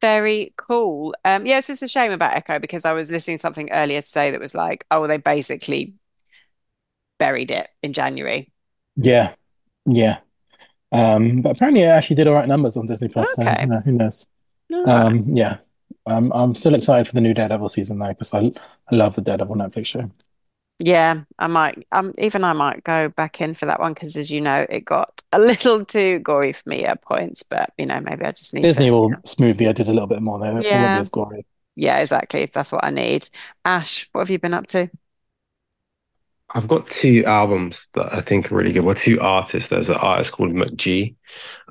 Very cool. Um, yeah, it's just a shame about Echo because I was listening to something earlier today that was like, oh, they basically buried it in January. Yeah, yeah. Um, but apparently, it actually did all right numbers on Disney Plus. So, Okay. you know, who knows? All Um, yeah. Um, I'm still excited for the new Daredevil season though, because I, I love the Daredevil Netflix show. Yeah, I might. Um, even I might go back in for that one because, as you know, it got a little *laughs* too gory for me at points. But you know, maybe I just need Disney to. will smooth the edges a little bit more though. It won't be Yeah. Yeah, exactly. If that's what I need. Ash, what have you been up to? I've got two albums that I think are really good. Well, two artists. There's an artist called Mk.gee.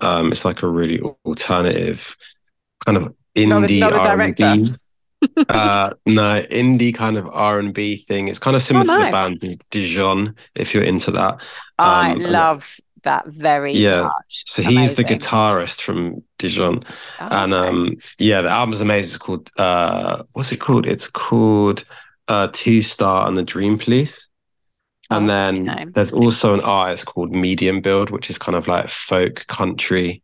Um, it's like a really alternative kind of indie not the R&B. uh, no, indie kind of R&B thing. It's kind of similar to Oh, nice. the band Dijon, if you're into that. I Um, and- love that very Yeah. much. So he's the guitarist from Dijon. Oh, And okay. um, yeah, the album's amazing. It's called uh, what's it called? It's called uh, Two Star and the Dream Police. And Oh, then there's also an artist called Medium Build, which is kind of like folk country.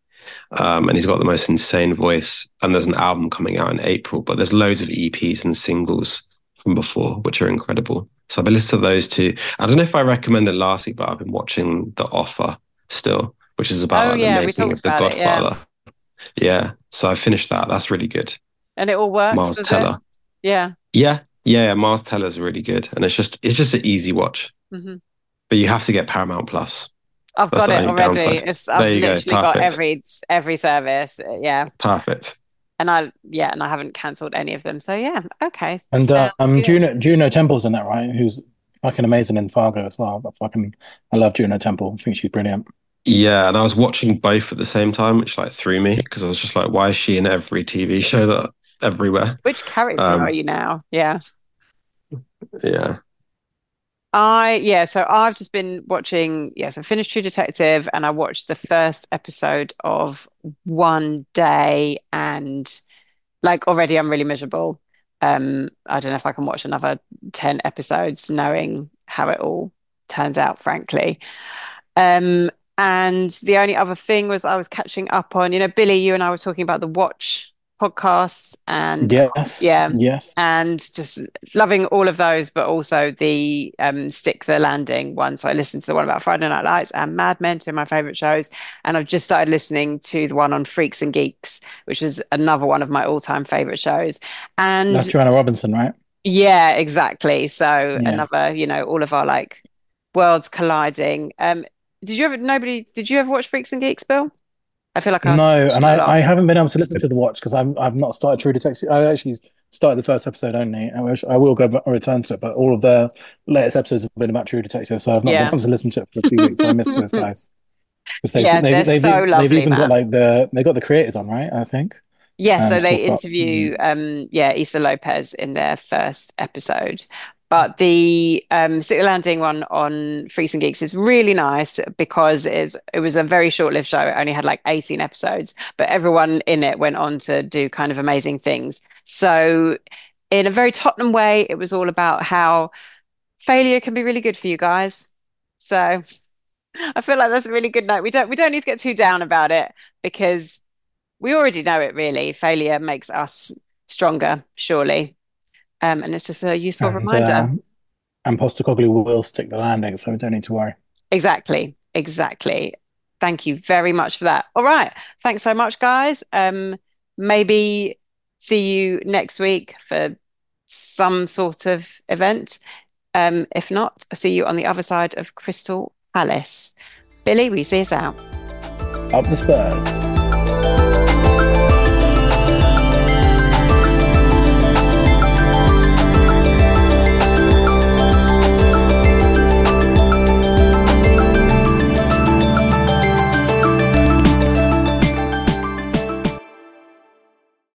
Um, and he's got the most insane voice. And there's an album coming out in April, but there's loads of EPs and singles from before, which are incredible. So I've been listening to those two. I don't know if I recommended last week, but I've been watching The Offer still, which is about Oh, like, yeah, the making of The about it, yeah. Godfather. Yeah. So I finished that. That's really good. And it all works, Miles does it? Teller. Yeah. Yeah, yeah, yeah. Miles Teller's really good, and it's just it's just an easy watch. Hmm But you have to get Paramount Plus. I've That's got it already. downside. It's I've There you go, literally got perfect. every every service. Yeah. Perfect. And I yeah, and I haven't cancelled any of them. So yeah, okay. And uh, Sounds um, good. Juno Juno Temple's in that, right? Who's fucking amazing in Fargo as well. But fucking, I love Juno Temple. I think she's brilliant. Yeah, and I was watching both at the same time, which like threw me because I was just like, why is she in every TV show that everywhere? Which character Um, are you now? Yeah. Yeah. I yeah, so I've just been watching, yes, I finished True Detective and I watched the first episode of One Day and like already I'm really miserable. Um, I don't know if I can watch another 10 episodes knowing how it all turns out, frankly. Um, and the only other thing was I was catching up on, you know, Billie, you and I were talking about the Watch podcasts and Yes. yeah. Yes. and just loving all of those, but also the um, Stick the Landing one. So I listened to the one about Friday Night Lights and Mad Men, two of my favorite shows. And I've just started listening to the one on Freaks and Geeks, which is another one of my all-time favorite shows. And That's Joanna Robinson, right? yeah, exactly. So Yeah. another, you know, all of our like worlds colliding. Um, did you ever nobody did you ever watch Freaks and Geeks, Bill? I feel like I No, and. I, I haven't been able to listen to the watch because I'm I've not started True Detective. I actually started the first episode only. I wish I will go back, return to it, but all of the latest episodes have been about True Detective, so I've not Yeah. been able to listen to it for a few weeks. So I missed those *laughs* guys. they've, Yeah, they've, they're they've, so they've lovely, even man. got like the they got the creators on, right? I think. Yeah, so um, they talk about- interview um yeah, Issa Lopez in their first episode. But the um Landing one on Freaks and Geeks is really nice because it, is, it was a very short-lived show. It only had like 18 episodes, but everyone in it went on to do kind of amazing things. So in a very Tottenham way, it was all about how failure can be really good for you guys. So I feel like that's a really good note. We don't we don't need to get too down about it because we already know it really. Failure makes us stronger, surely. Um, and it's just a useful And, reminder. um, and Postecoglou will stick the landing, so we don't need to worry. Exactly, exactly. Thank you very much for that. All right. Thanks so much, guys. Um, maybe see you next week for some sort of event. Um, if not, I'll see you on the other side of Crystal Palace. Billie, we see us out. Up the Spurs.